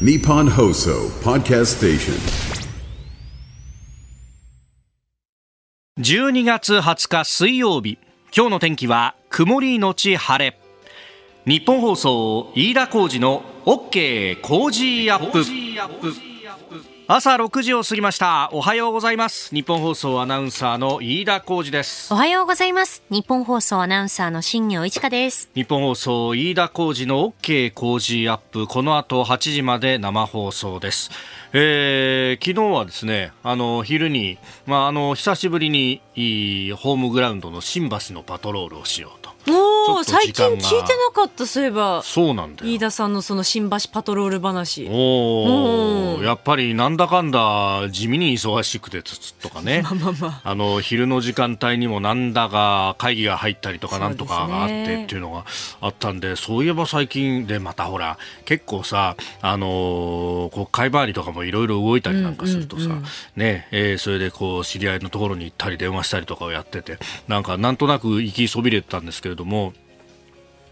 Nippon Hoso Podcast Station. 12月20日水曜日。今日の天気は曇りのち晴れ。ニッポン放送飯田浩司の OK Cozy up。朝6時を過ぎました。おはようございます。ニッポン放送アナウンサーの飯田浩司です。おはようございます。ニッポン放送アナウンサーの新行市佳です。日本放送飯田浩二の OK 工事アップ。この後8時まで生放送です、えー、昨日はですねあの昼に、まあ、あの久しぶりにホームグラウンドの新橋のパトロールをしようとおおちょっと時間が。最近聞いてなかったそういえば。そうなんだよ。飯田さんのその新橋パトロール話。おうん。ーやっぱりなんだかんだ地味に忙しくてつつとかね。まあまあまあ。あの昼の時間帯にもなんだか会議が入ったりとかなんとかがあってっていうのがあったんでそういえば最近でまたほら結構さあのー国会周りとかもいろいろ動いたりなんかするとさ、うんうんうんねえーそれでこう知り合いのところに行ったり電話したりとかをやっててなんかなんとなく行きそびれてたんですけれども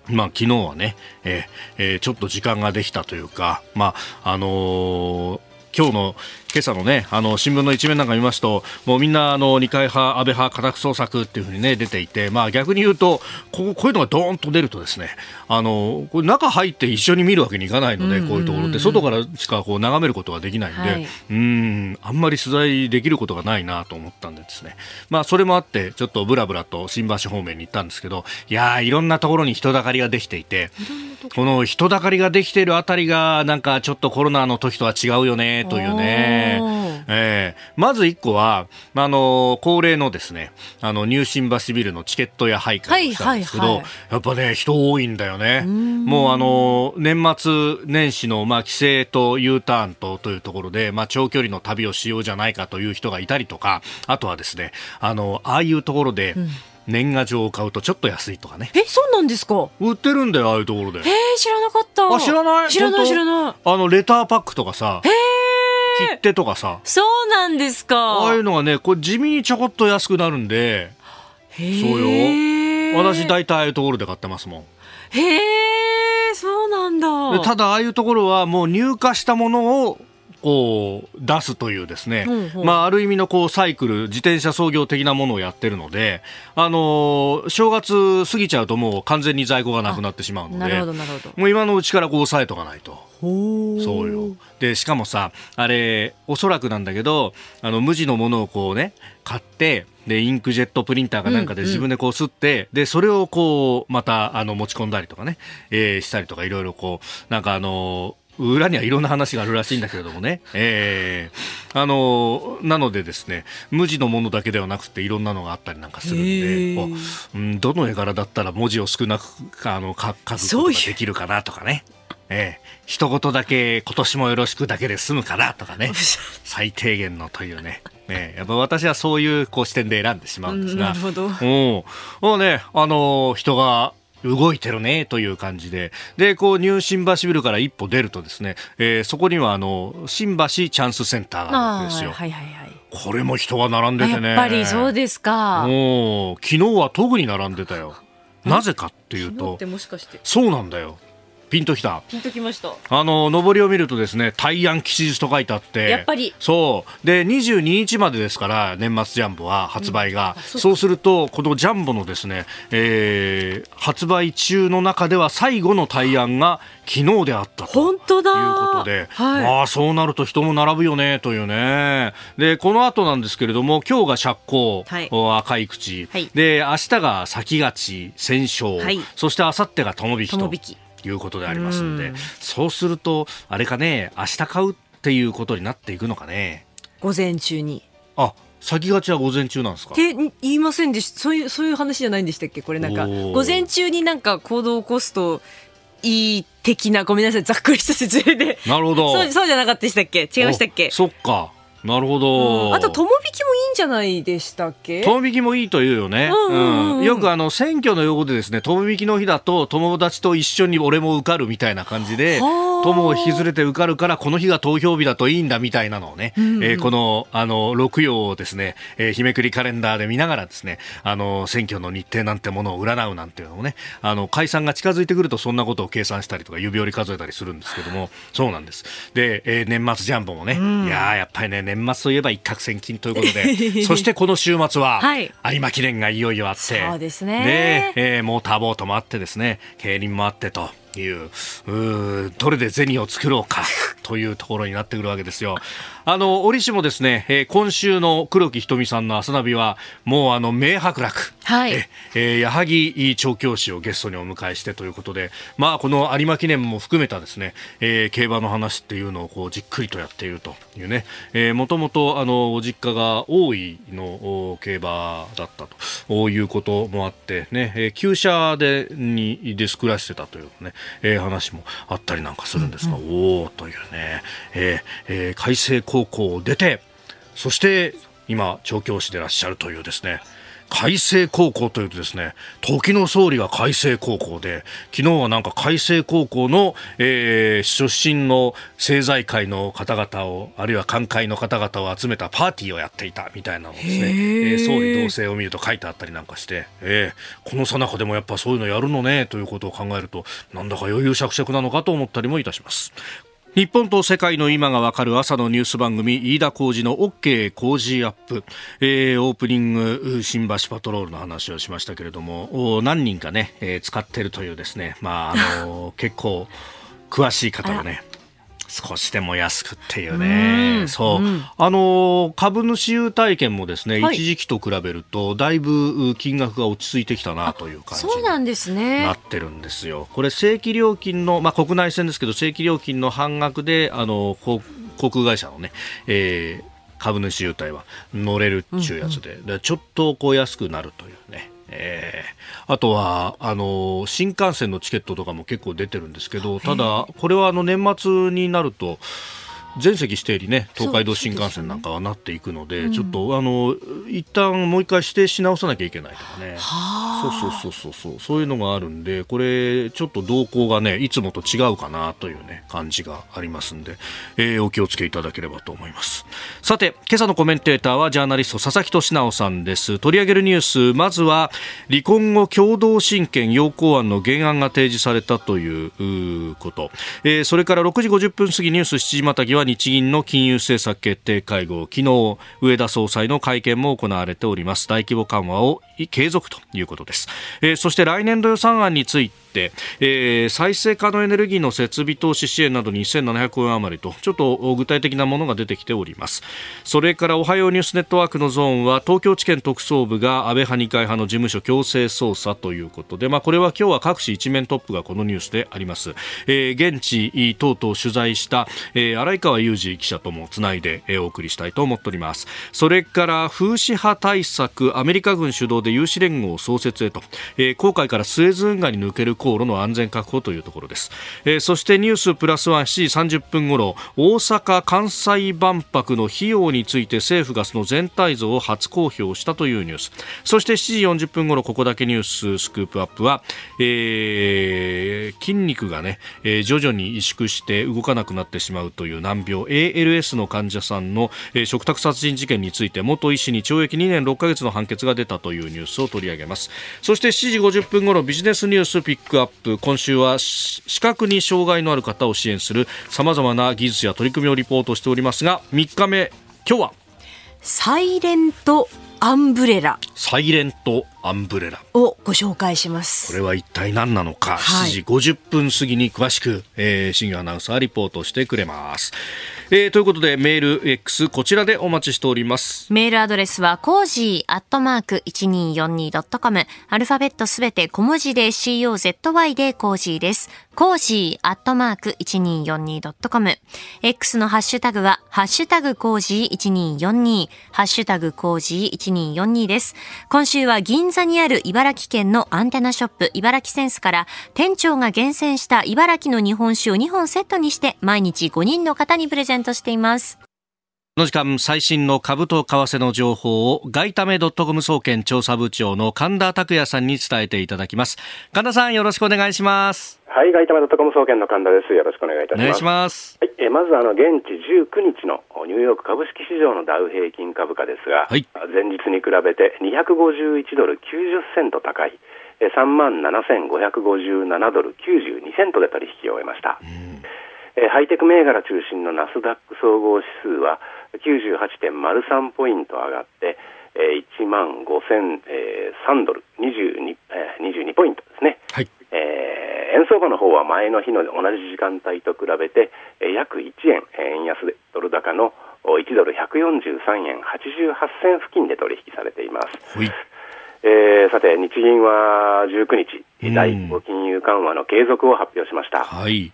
まあ、昨日はね、えーえーちょっと時間ができたというか、まあ、あのー今日の今朝のね、あの、新聞の一面なんか見ますと、もうみんな、あの、二階派、安倍派、家宅捜索っていうふうにね、出ていて、まあ逆に言うと、こうこういうのがドーンと出るとですね、あの、これ中入って一緒に見るわけにいかないので、こういうところって、外からしかこう眺めることができないんで、はい。うーん、あんまり取材できることがないなと思ったんでですね。まあ、それもあって、ちょっとブラブラと新橋方面に行ったんですけど、いやー、いろんなところに人だかりができていて、この人だかりができているあたりが、なんかちょっとコロナの時とは違うよね、というねええ。まず一個は、あの、恒例のですね、あの、ニュー新橋ビルのチケットや配会をしたんですけど、はいはいはい。やっぱね、人多いんだよね。もうあの、年末年始の、まあ、帰省と U ターンとというところで、まあ、長距離の旅をしようじゃないかという人がいたりとか、あとはですね、あの、ああいうところで、年賀状を買うとちょっと安いとかね。えそうなんですか？売ってるんだよ、ああいうところで。えー、知らなかった。あ、知らない？知らない知らない。あの、レターパックとかさ、え切手とかさ、そうなんですか。ああいうのがね、これ地味にちょこっと安くなるんで、へそうよ。ー私大体ああいうところで買ってますもん。へえそうなんだ。でただああいうところはもう入荷したものをこう出すというですね、うんうん。まあある意味のこうサイクル自転車操業的なものをやってるので、あのー正月過ぎちゃうともう完全に在庫がなくなってしまうのなるで、ほどなるほど。もう今のうちからこう抑えとかないと。そうよ。で、しかもさ、あれ、おそらくなんだけど、あの、無地のものをこうね、買って、で、インクジェットプリンターかなんかで自分でこう吸って、で、それをこう、また、あの、持ち込んだりとかね、えーしたりとか、いろいろこう、なんかあの裏にはいろんな話があるらしいんだけれどもね。えーあのなのでですね、無地のものだけではなくていろんなのがあったりなんかするんへで、ーこううん、どの絵柄だったら文字を少なくあのか書くことができるかなとかね。ええ一言だけ今年もよろしくだけで済むかなとかね。最低限のというね。ねやっぱ私はそういうこう視点で選んでしまうんですが。うんなるほどおもうね、あのー人が動いてるねという感じで。で、こう、ニュー新橋ビルから一歩出るとですね、えーそこにはあの、新橋チャンスセンターがあるわけあですよ。ーはいはいはいこれも人が並んでてね。やっぱりそうですかもう、昨日は特に並んでたよ。なぜかっていうと昨日って、もしかしてそうなんだよ。ピンときた。ピンときましたあの、上りを見るとですね、大安吉日と書いてあって。やっぱりそう。で、22日までですから、年末ジャンボは発売が。そうすると、このジャンボのですね、えー発売中の中では最後の大安が昨日であったと。本当だいうことで、はいまあそうなると人も並ぶよねというね。で、この後なんですけれども、今日が釈光、はいお赤い口、はいで、明日が先勝ち、戦勝、はいそして明後日が友引きと。いうことでありますんでうん、そうすると、あれかね、明日買うっていうことになっていくのかね。午前中に。あ、先勝ちは午前中なんですか？って言いませんでしたそういうそういう話じゃないんでしたっけ？これなんか午前中になんか行動を起こすといい的なごめんなさいざっくりした説明で。なるほど。そうそうじゃなかったでしたっけ？違いましたっけ？おそっか。なるほど。あと、友引きもいいんじゃないでしたっけ？友引きもいいというよね。うんうんうん。よくあの、選挙の用語でですね、友引きの日だと友達と一緒に俺も受かるみたいな感じで、はあ。友を引き連れて受かるから、この日が投票日だといいんだみたいなのをね、えーこの、あの、六曜をですね、えー日めくりカレンダーで見ながらですね、あの、選挙の日程なんてものを占うなんていうのもね、あの、解散が近づいてくるとそんなことを計算したりとか指折り数えたりするんですけども、そうなんです。で、えー年末ジャンボもね、いやーやっぱりね、年末といえば一攫千金ということで、そしてこの週末は、はい。有馬記念がいよいよあって、そうですね。でえーモーターボートもあってですね、競輪もあってと。いう。うーどれで銭を作ろうかというところになってくるわけですよ。あの折しもですね、えー今週の黒木瞳さんの朝ナビはもうあの名伯楽、はい。ええー矢作調教師をゲストにお迎えしてということで、まあこの有馬記念も含めたですね、えー競馬の話っていうのをこうじっくりとやっているというね、えー、もともとあのお実家が大井のお競馬だったということもあってね、えー旧車でにで作らせてたというね、えー話もあったりなんかするんですが、おおというね、えーえー海星高校を出てそして今調教師でいらっしゃるというですね海星高校というとですね時の総理が海星高校で昨日はなんか海星高校の、えー出身の政財界の方々をあるいは官会の方々を集めたパーティーをやっていたみたいなのをですね、えー総理同棲を見ると書いてあったりなんかして、えーこの最中でもやっぱそういうのやるのねということを考えるとなんだか余裕しゃくしゃくなのかと思ったりもいたします。日本と世界の今がわかる朝のニュース番組飯田浩司の OK 工事アップ、えーオープニング新橋パトロールの話をしましたけれども何人かね、えー使ってるというですね。まああの 結構詳しい方がね。少しでも安くっていうね。そう。あの、株主優待券もですね、はい一時期と比べると、だいぶ金額が落ち着いてきたなという感じにそうなんですねなってるんですよ。これ正規料金の、まあ、国内線ですけど正規料金の半額であの航航空会社のね、えー株主優待は乗れるっちゅうやつで,、でちょっとこう安くなるというね。えー。あとはあの新幹線のチケットとかも結構出てるんですけどただこれはあの年末になると全席指定にね東海道新幹線なんかはなっていくのでちょっとあの一旦もう一回指定し直さなきゃいけないとかね。そうそうそうそうそう。そういうのがあるんでこれちょっと動向がねいつもと違うかなというね感じがありますんで、えーお気をつけいただければと思います。さて今朝のコメンテーターはジャーナリスト佐々木俊直さんです。取り上げるニュースまずは離婚後共同親権要項案の原案が提示されたということ、えーそれから6時50分過ぎニュース7時またぎは日銀の金融政策決定会合昨日上田総裁の会見も行われております。大規模緩和を継続ということです、えーそして来年度予算案について、えー再生可能エネルギーの設備投資支援などに1700円余りとちょっと具体的なものが出てきております。それからおはようニュースネットワークのゾーンは東京地検特捜部が安倍派二階派の事務所強制捜査ということで、まあ、これは今日は各紙一面トップがこのニュースであります、えー現地等々取材した、えー荒井川裕二記者ともつないで、お送りしたいと思っております。それから風刺派対策アメリカ軍主導で有志連合創設へと、えー航海からスエズ運河に抜ける航路の安全確保というところです、えーそしてニュースプラスワン7時30分頃大阪・関西万博の費用について政府がその全体像を初公表したというニュース。そして7時40分頃ここだけニューススクープアップは、えー筋肉がね、えー徐々に萎縮して動かなくなってしまうという難病 ALS の患者さんの、えー食卓殺人事件について元医師に懲役2年6ヶ月の判決が出たというニュースを取り上げます。そして7時50分頃ビジネスニュースピックアップ。今週はし視覚に障害のある方を支援するさまざまな技術や取り組みをリポートしておりますが3日目今日はサイレントアンブレラ。サイレントアンブレラをご紹介しますこれは一体何なのか、はい7時50分過ぎに詳しく、えー、新業アナウンサーリポートしてくれます、えーということでメール X こちらでお待ちしておりますメールアドレスは、コージーアットマーク 1242.com。アルファベットすべて小文字で COZY でコージーです。コージーアットマーク 1242.com。X のハッシュタグは、ハッシュタグコージー1242。ハッシュタグコージー1242です。今週は銀座にある茨城県のアンテナショップ、茨城センスから、店長が厳選した茨城の日本酒を2本セットにして、毎日5人の方にプレゼントしています。この時間最新の株と為替の情報を外為ドットコム総研調査部長の神田拓也さんに伝えていただきます。神田さんよろしくお願いします。はい外為ドットコム総研の神田です。よろしくお願いいたします。お願いします。はい、えーまずあの現地19日のニューヨーク株式市場のダウ平均株価ですが、はい。前日に比べて251ドル90セント高いえー3万7557ドル92セントで取引を終えました、えーハイテク銘柄中心のナスダック総合指数は98.03ポイント上がって、えー1万5003ドル22、えー22ポイントですね。はいえー円相場の方は前の日の同じ時間帯と比べて、えー約1円円安でドル高のお1ドル143円88銭付近で取引されています。はいえーさて、日銀は19日うん、大規模金融緩和の継続を発表しました。はい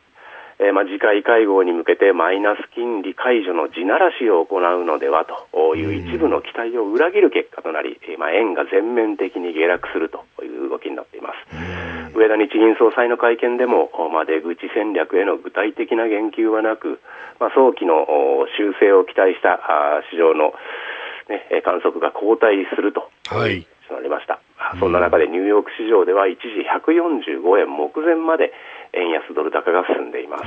えーまあ、次回会合に向けてマイナス金利解除の地ならしを行うのではという一部の期待を裏切る結果となり、えーまあ、円が全面的に下落するという動きになっています。上田日銀総裁の会見でも、おまあ、出口戦略への具体的な言及はなく、まあ、早期のお修正を期待した市場の、ね、えー観測が後退するとはいとなりました。そんな中でニューヨーク市場では一時145円目前まで円安ドル高が進んでいます。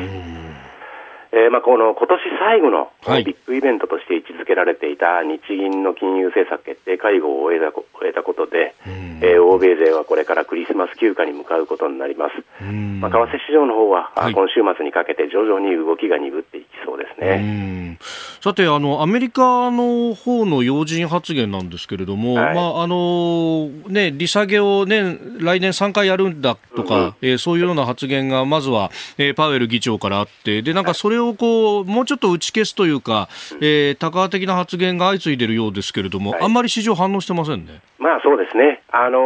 えーまあ、この今年最後のはい。ビッグイベントとして位置づけられていた日銀の金融政策決定会合を終えたこ終えたことで、えー欧米勢はこれからクリスマス休暇に向かうことになります。まあ、為替市場の方は、あはい。今週末にかけて徐々に動きが鈍っていきそうですうね。ん。さてあの、アメリカの方の要人発言なんですけれども、はい。まああのね、利下げを、ね、来年3回やるんだとか、うん。えーそういうような発言がまずは、えーパウエル議長からあって、でなんかそれをこうもうちょっと打ち消すというか、えー、タカ派的な発言が相次いでいるようですけれども、はい。あんまり市場反応してませんね。まあそうですね、あの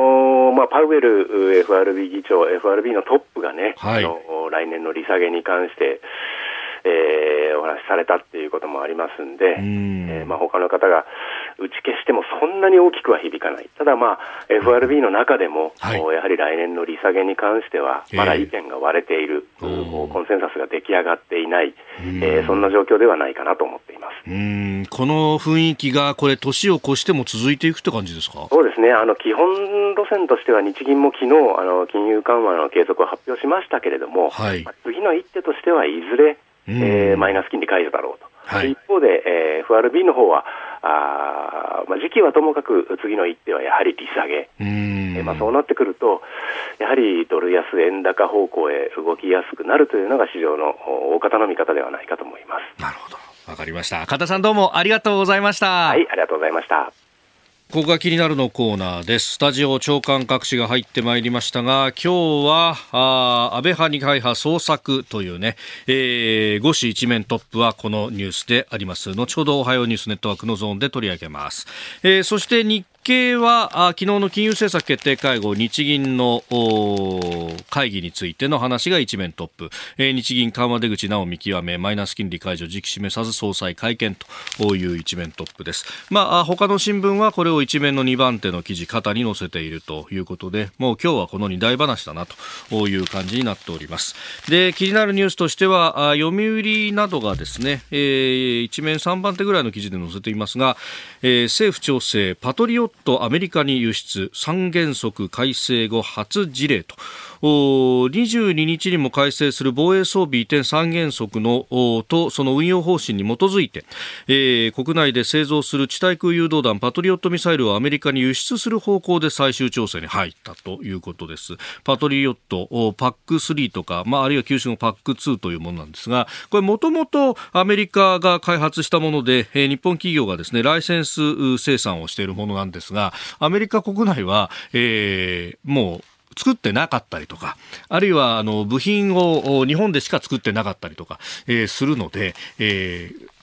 ーまあ、パウエルう FRB 議長、FRB のトップがね、はい。あの来年の利下げに関して、えーお話しされたっていうこともありますんで、ん。えーまあ、他の方が打ち消してもそんなに大きくは響かない、ただ、まあ、FRB の中でも、はい。おやはり来年の利下げに関しては、まだ意見が割れている、えーコンセンサスが出来上がっていない、えーそんな状況ではないかなと思っています。うん。この雰囲気がこれ年を越しても続いていくって感じですか？そうですね、あの基本路線としては、日銀も昨日あの金融緩和の継続を発表しましたけれども、はい。まあ次の一手としてはいずれ、うんえーマイナス金利解除だろうと、はい一方で、えー FRB の方はあーまあ、時期はともかく次の一手はやはり利下げ、うんえーまあ、そうなってくると、やはりドル安円高方向へ動きやすくなるというのが市場のお大方の見方ではないかと思います。なるほど。わかりました。加田さんどうもありがとうございました。はい、ありがとうございました。ここが気になるのコーナーです。スタジオ長官各紙が入ってまいりましたが、今日は、あ安倍派二階派総作というね、えー、5紙一面トップはこのニュースであります。後ほどおはようニュースネットワークのゾーンで取り上げます。えー、そして日経はあ昨日の金融政策決定会合日銀のお会議についての話が一面トップ、えー日銀緩和出口なお見極めマイナス金利解除時期示さず総裁会見という一面トップです、まあ、あ他の新聞はこれを一面の2番手の記事肩に載せているということでもう今日はこの2大話だなという感じになっております。で気になるニュースとしてはあ読売などがですね、えー一面3番手ぐらいの記事で載せていますが、えー政府調整パトリオットアメリカに輸出三原則改正後初事例と22日にも改正する防衛装備移転三原則のとその運用方針に基づいて、えー国内で製造する地対空誘導弾パトリオットミサイルをアメリカに輸出する方向で最終調整に入ったということです。パトリオットパック3とか、まあ、あるいは九州のパック2というものなんですがこれもともとアメリカが開発したもので、えー日本企業がですねライセンス生産をしているものなんですがアメリカ国内は、えーもう作ってなかったりとか、あるいはあの部品を日本でしか作ってなかったりとか、えーするので、えー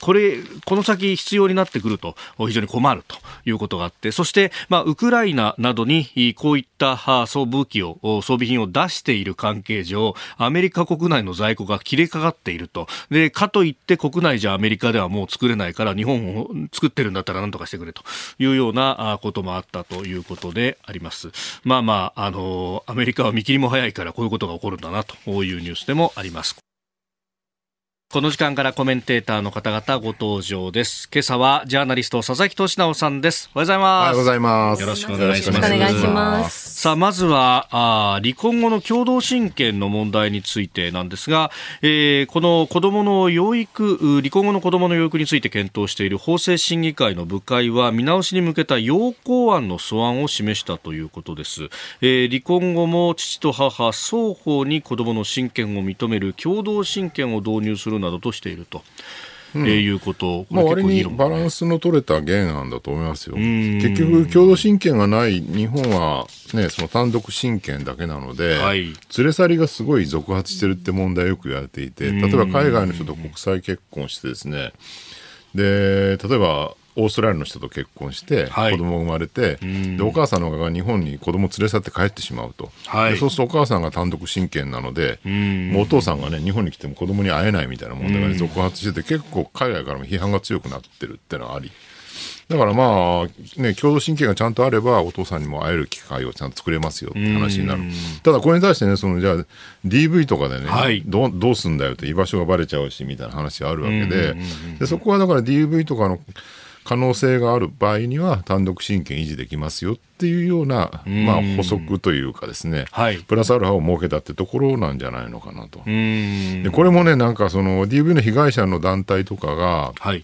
これ、この先必要になってくると非常に困るということがあって、そして、まあ、ウクライナなどにこういった装武器を、装備品を出している関係上、アメリカ国内の在庫が切れかかっていると。で、かといって国内じゃアメリカではもう作れないから、日本を作ってるんだったら何とかしてくれというようなこともあったということであります。まあまあ、あのアメリカは見切りも早いからこういうことが起こるんだなというニュースでもあります。この時間からコメンテーターの方々ご登場です。今朝はジャーナリスト佐々木俊直さんです。おはようございおはます。ようございます。よろしくお願いしますお願いします。さあ、まずは、あー離婚後の共同親権の問題についてなんですが、えーこの子供の養育、う離婚後の子供の養育について検討している法制審議会の部会は見直しに向けた要項案の素案を示したということです。えー離婚後も父と母双方に子供の親権を認める共同親権を導入するなどとしていると。えーいうこと、こまあ、割にバランスの取れた原案だと思いますよ。ん。結局、共同親権がない日本は、ね、その単独親権だけなので、はい。連れ去りがすごい続発してるって問題よく言われていて、例えば海外の人と国際結婚してですね、で、例えば、オーストラリアの人と結婚して、はい。子供が生まれて、で、お母さんの方が日本に子供を連れ去って帰ってしまうと。はい。でそうするとお母さんが単独親権なので、もうお父さんがね、日本に来ても子供に会えないみたいな問題がね続発してて、結構海外からも批判が強くなってるっていうのはあり。だからまあ、ね、共同親権がちゃんとあれば、お父さんにも会える機会をちゃんと作れますよって話になる。ただ、これに対してね、その、じゃあ、DV とかでね、はい。どうどうすんだよって居場所がバレちゃうし、みたいな話があるわけで、でそこはだから DV とかの可能性がある場合には、単独親権維持できますよっていうような、まあ、補足というかですね、はい。プラスアルファを設けたってところなんじゃないのかなと。うん。でこれもね、なんかその DV の被害者の団体とかが、はい。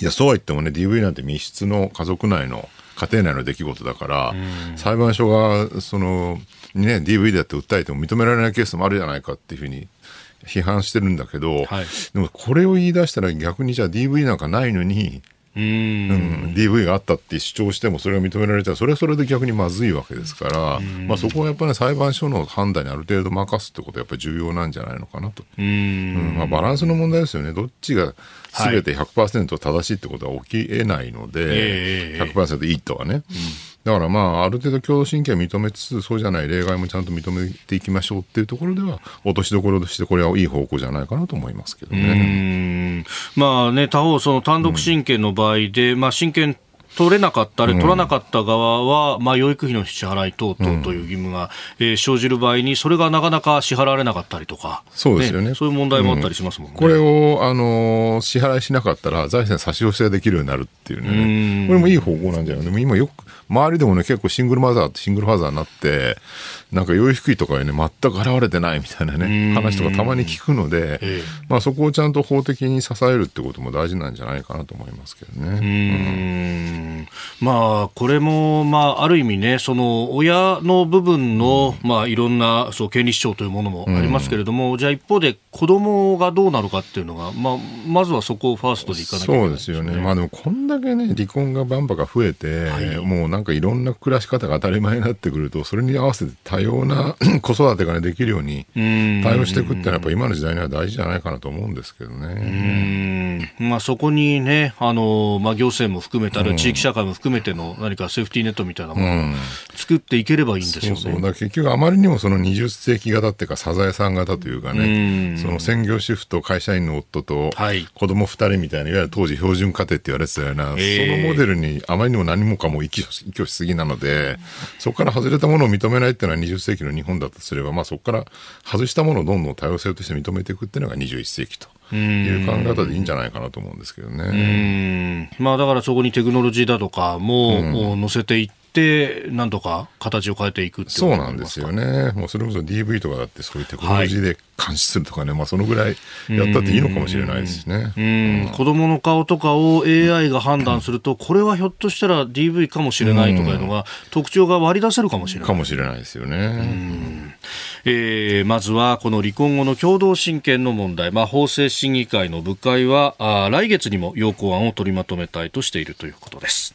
いや、そうは言ってもね、DV なんて密室の家族内の、家庭内の出来事だから、裁判所が、その、ね、DV だって訴えても認められないケースもあるじゃないかっていうふうに批判してるんだけど、はい。でもこれを言い出したら逆にじゃあ DV なんかないのに、うん。うん。DV があったって主張してもそれが認められたらそれはそれで逆にまずいわけですから、まあ、そこはやっぱり、ね、裁判所の判断にある程度任すってことはやっぱり重要なんじゃないのかなと。うん。うん。まあ、バランスの問題ですよね、どっちが全て100%正しいってことは起きえないので、ええ100%いいとはね、だからまあ、ある程度共同親権を認めつつ、そうじゃない例外もちゃんと認めていきましょうっていうところでは、落としどころとして、これはいい方向じゃないかなと思いますけどうね。んまあね、他方、その単独親権の場合で、まあ親権取れなかった、あれ取らなかった側は、まあ養育費の支払い等々という義務が、えー生じる場合に、それがなかなか支払われなかったりとか、そうですよね。そういう問題もあったりしますもんね。これを、あの支払いしなかったら財産差し押しができるようになるっていううん。ね、これもいい方向なんじゃないでも今よく、周りでもね、結構シングルマザー、シングルファザーになって、なんか養育費とかにね、全く払われてないみたいなね、話とかたまに聞くので、ええ。まあそこをちゃんと法的に支えるってことも大事なんじゃないかなと思いますけどうね。ん。まあ、これも、まあ、ある意味ね、その親の部分の、まあ、いろんなそう権利主張というものもありますけれども、じゃあ一方で子供がどうなるかっていうのが、まあ、まずはそこをファーストでいかなきゃいけないそうですよね。まあでもこんだけね、離婚がバンバが増えて、もうなんかいろんな暮らし方が当たり前になってくると、それに合わせて多様な 子育てが、ね、できるように対応していくっていうのはやっぱ今の時代には大事じゃないかなと思うんですけどね。うん。まあ、そこにね、あのまあ、行政も含めたり、地域社会も含めての何かセーフティーネットみたいなもの。を作っていければいいんですよね。そうそう。だから結局あまりにもその20世紀型っていうかサザエさん型というかね、その専業主婦と会社員の夫とはい子供2人みたいな、いわゆる当時標準家庭って言われてたような、えーそのモデルにあまりにも何もかも依拠しすぎなので、そこから外れたものを認めないっていうのは20世紀の日本だとすれば、まあそこから外したものをどんどん多様性として認めていくっていうのが21世紀という考え方でいいんじゃないかなと思うんですけどね。うんまあ、だからそこにテクノロジーだとかも、載せていって、なんとか形を変えていくっていうそうなんですよね。もうそれこそ DV とかだってそういうテクノロジーで監視するとかね、まあそのぐらいやったっていいのかもしれないですしね。うん子供の顔とかを AI が判断すると、これはひょっとしたら DV かもしれないとかいうのが、特徴が割り出せるかもしれないか。もしれないですよね。えーまずはこの離婚後の共同親権の問題、まあ、法制審議会の部会はあー来月にも要項案を取りまとめたいとしているということです。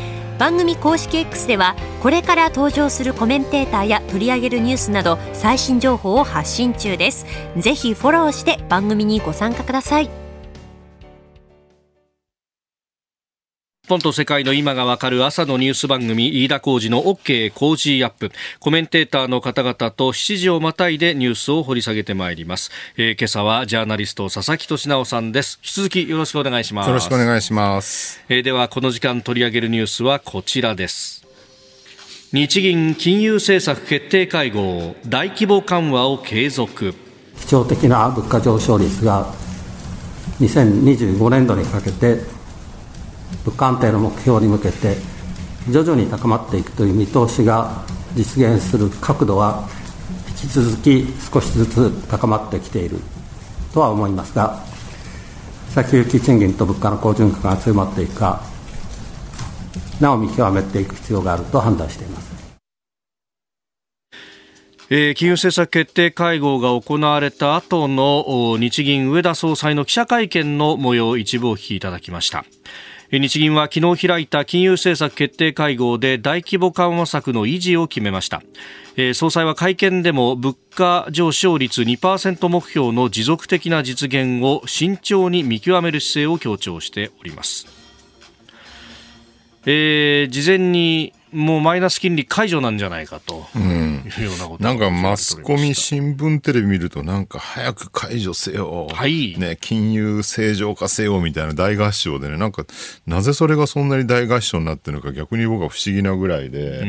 番組公式 X ではこれから登場するコメンテーターや取り上げるニュースなど最新情報を発信中です。ぜひフォローして番組にご参加ください。本と世界の今がわかる朝のニュース番組飯田浩二の OK 工事アップ。コメンテーターの方々と7時をまたいでニュースを掘り下げてまいります、えー、今朝はジャーナリスト佐々木俊直さんです。引き続きよろしくお願いします。よろしくお願いします、えー、ではこの時間取り上げるニュースはこちらです。日銀金融政策決定会合。大規模緩和を継続。基調的な物価上昇率が2025年度にかけて物価安定の目標に向けて徐々に高まっていくという見通しが実現する角度は引き続き少しずつ高まってきているとは思いますが先行き賃金と物価の好循環が強まっていくかなお見極めていく必要があると判断していますえー、金融政策決定会合が行われた後の日銀上田総裁の記者会見の模様一部お聞きいただきました。日銀は昨日開いた金融政策決定会合で大規模緩和策の維持を決めました。総裁は会見でも物価上昇率2%目標の持続的な実現を慎重に見極める姿勢を強調しております。えー、事前にもうマイナス金利解除なんじゃないかと。いうようなこと、なんかマスコミ、新聞、テレビ見ると、なんか早く解除せよ、はい、ね、金融正常化せよみたいな大合唱でね、なんかなぜそれがそんなに大合唱になってるのか、逆に僕は不思議なぐらいで、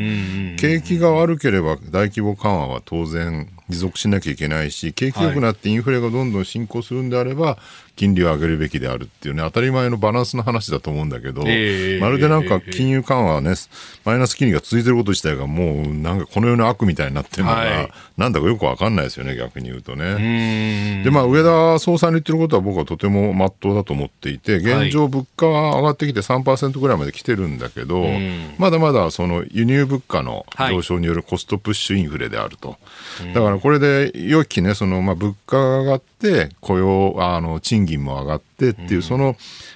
景気が悪ければ大規模緩和は当然持続しなきゃいけないし、景気良くなってインフレがどんどん進行するんであれば、金利を上げるべきであるっていうね、当たり前のバランスの話だと思うんだけど、えー、まるでなんか金融緩和はね、マイナス金利が続いてること自体がもうなんかこの世の悪みたいになってるのが、はい、なんだかよくわかんないですよね、逆に言うとね。で、まあ、上田総裁の言ってることは僕はとてもまっとうだと思っていて、現状物価は上がってきて3%ぐらいまで来てるんだけど、まだまだその輸入物価の上昇によるコストプッシュインフレであると。はい、だからこれで良きね、そのまあ物価が上がって、雇用、あの、賃金も上がってっていう、その、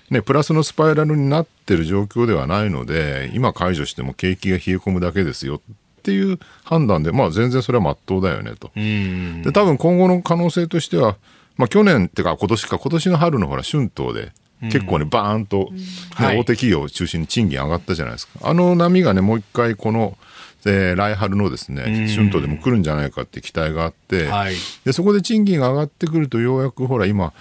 ね、プラスのスパイラルになってる状況ではないので、今解除しても景気が冷え込むだけですよっていう判断で、まあ全然それは真っ当だよねと。で、多分今後の可能性としては、まあ去年ってか今年か、今年の春のほら春闘で、結構ね、バーンと、ね、大手企業を中心に賃金上がったじゃないですか。あの波がね、もう一回この、で来春のですね春闘でも来るんじゃないかって期待があって、はい、でそこで賃金が上がってくるとようやくほら今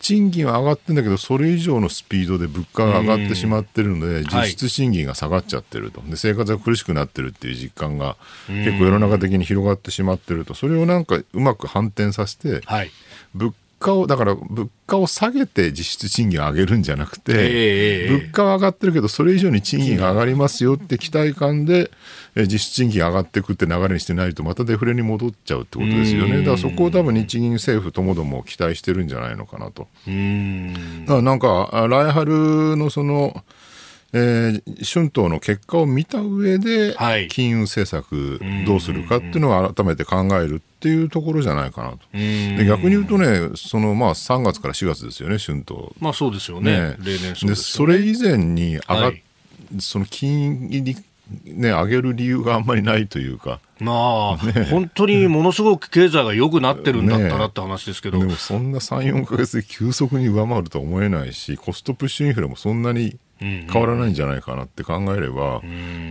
賃金は上がってんだけどそれ以上のスピードで物価が上がってしまってるので実質賃金が下がっちゃってると。で生活が苦しくなってるっていう実感が結構世の中的に広がってしまってると。それをなんかうまく反転させて、はい、物価をだから物価を下げて実質賃金を上げるんじゃなくて、えー、物価は上がってるけどそれ以上に賃金が上がりますよって期待感で実質賃金上がっていくって流れにしてないとまたデフレに戻っちゃうってことですよね。だからそこを多分日銀政府ともども期待してるんじゃないのかなと。だからなんか来春のそのえー、春闘の結果を見た上で、金融政策どうするかっていうのを改めて考えるっていうところじゃないかなと。で逆に言うとね、そのまあ3月から4月ですよね、春闘。まあそうですよね。ね。例年そで、ね、それ以前に上がっ、はい、その金利ね、上げる理由があんまりないというか。まあ、ね、本当にものすごく経済が良くなってるんだったらって話ですけど、ね、でもそんな3、4か月で急速に上回るとは思えないし、コストプッシュインフレもそんなに変わらないんじゃないかなって考えれば、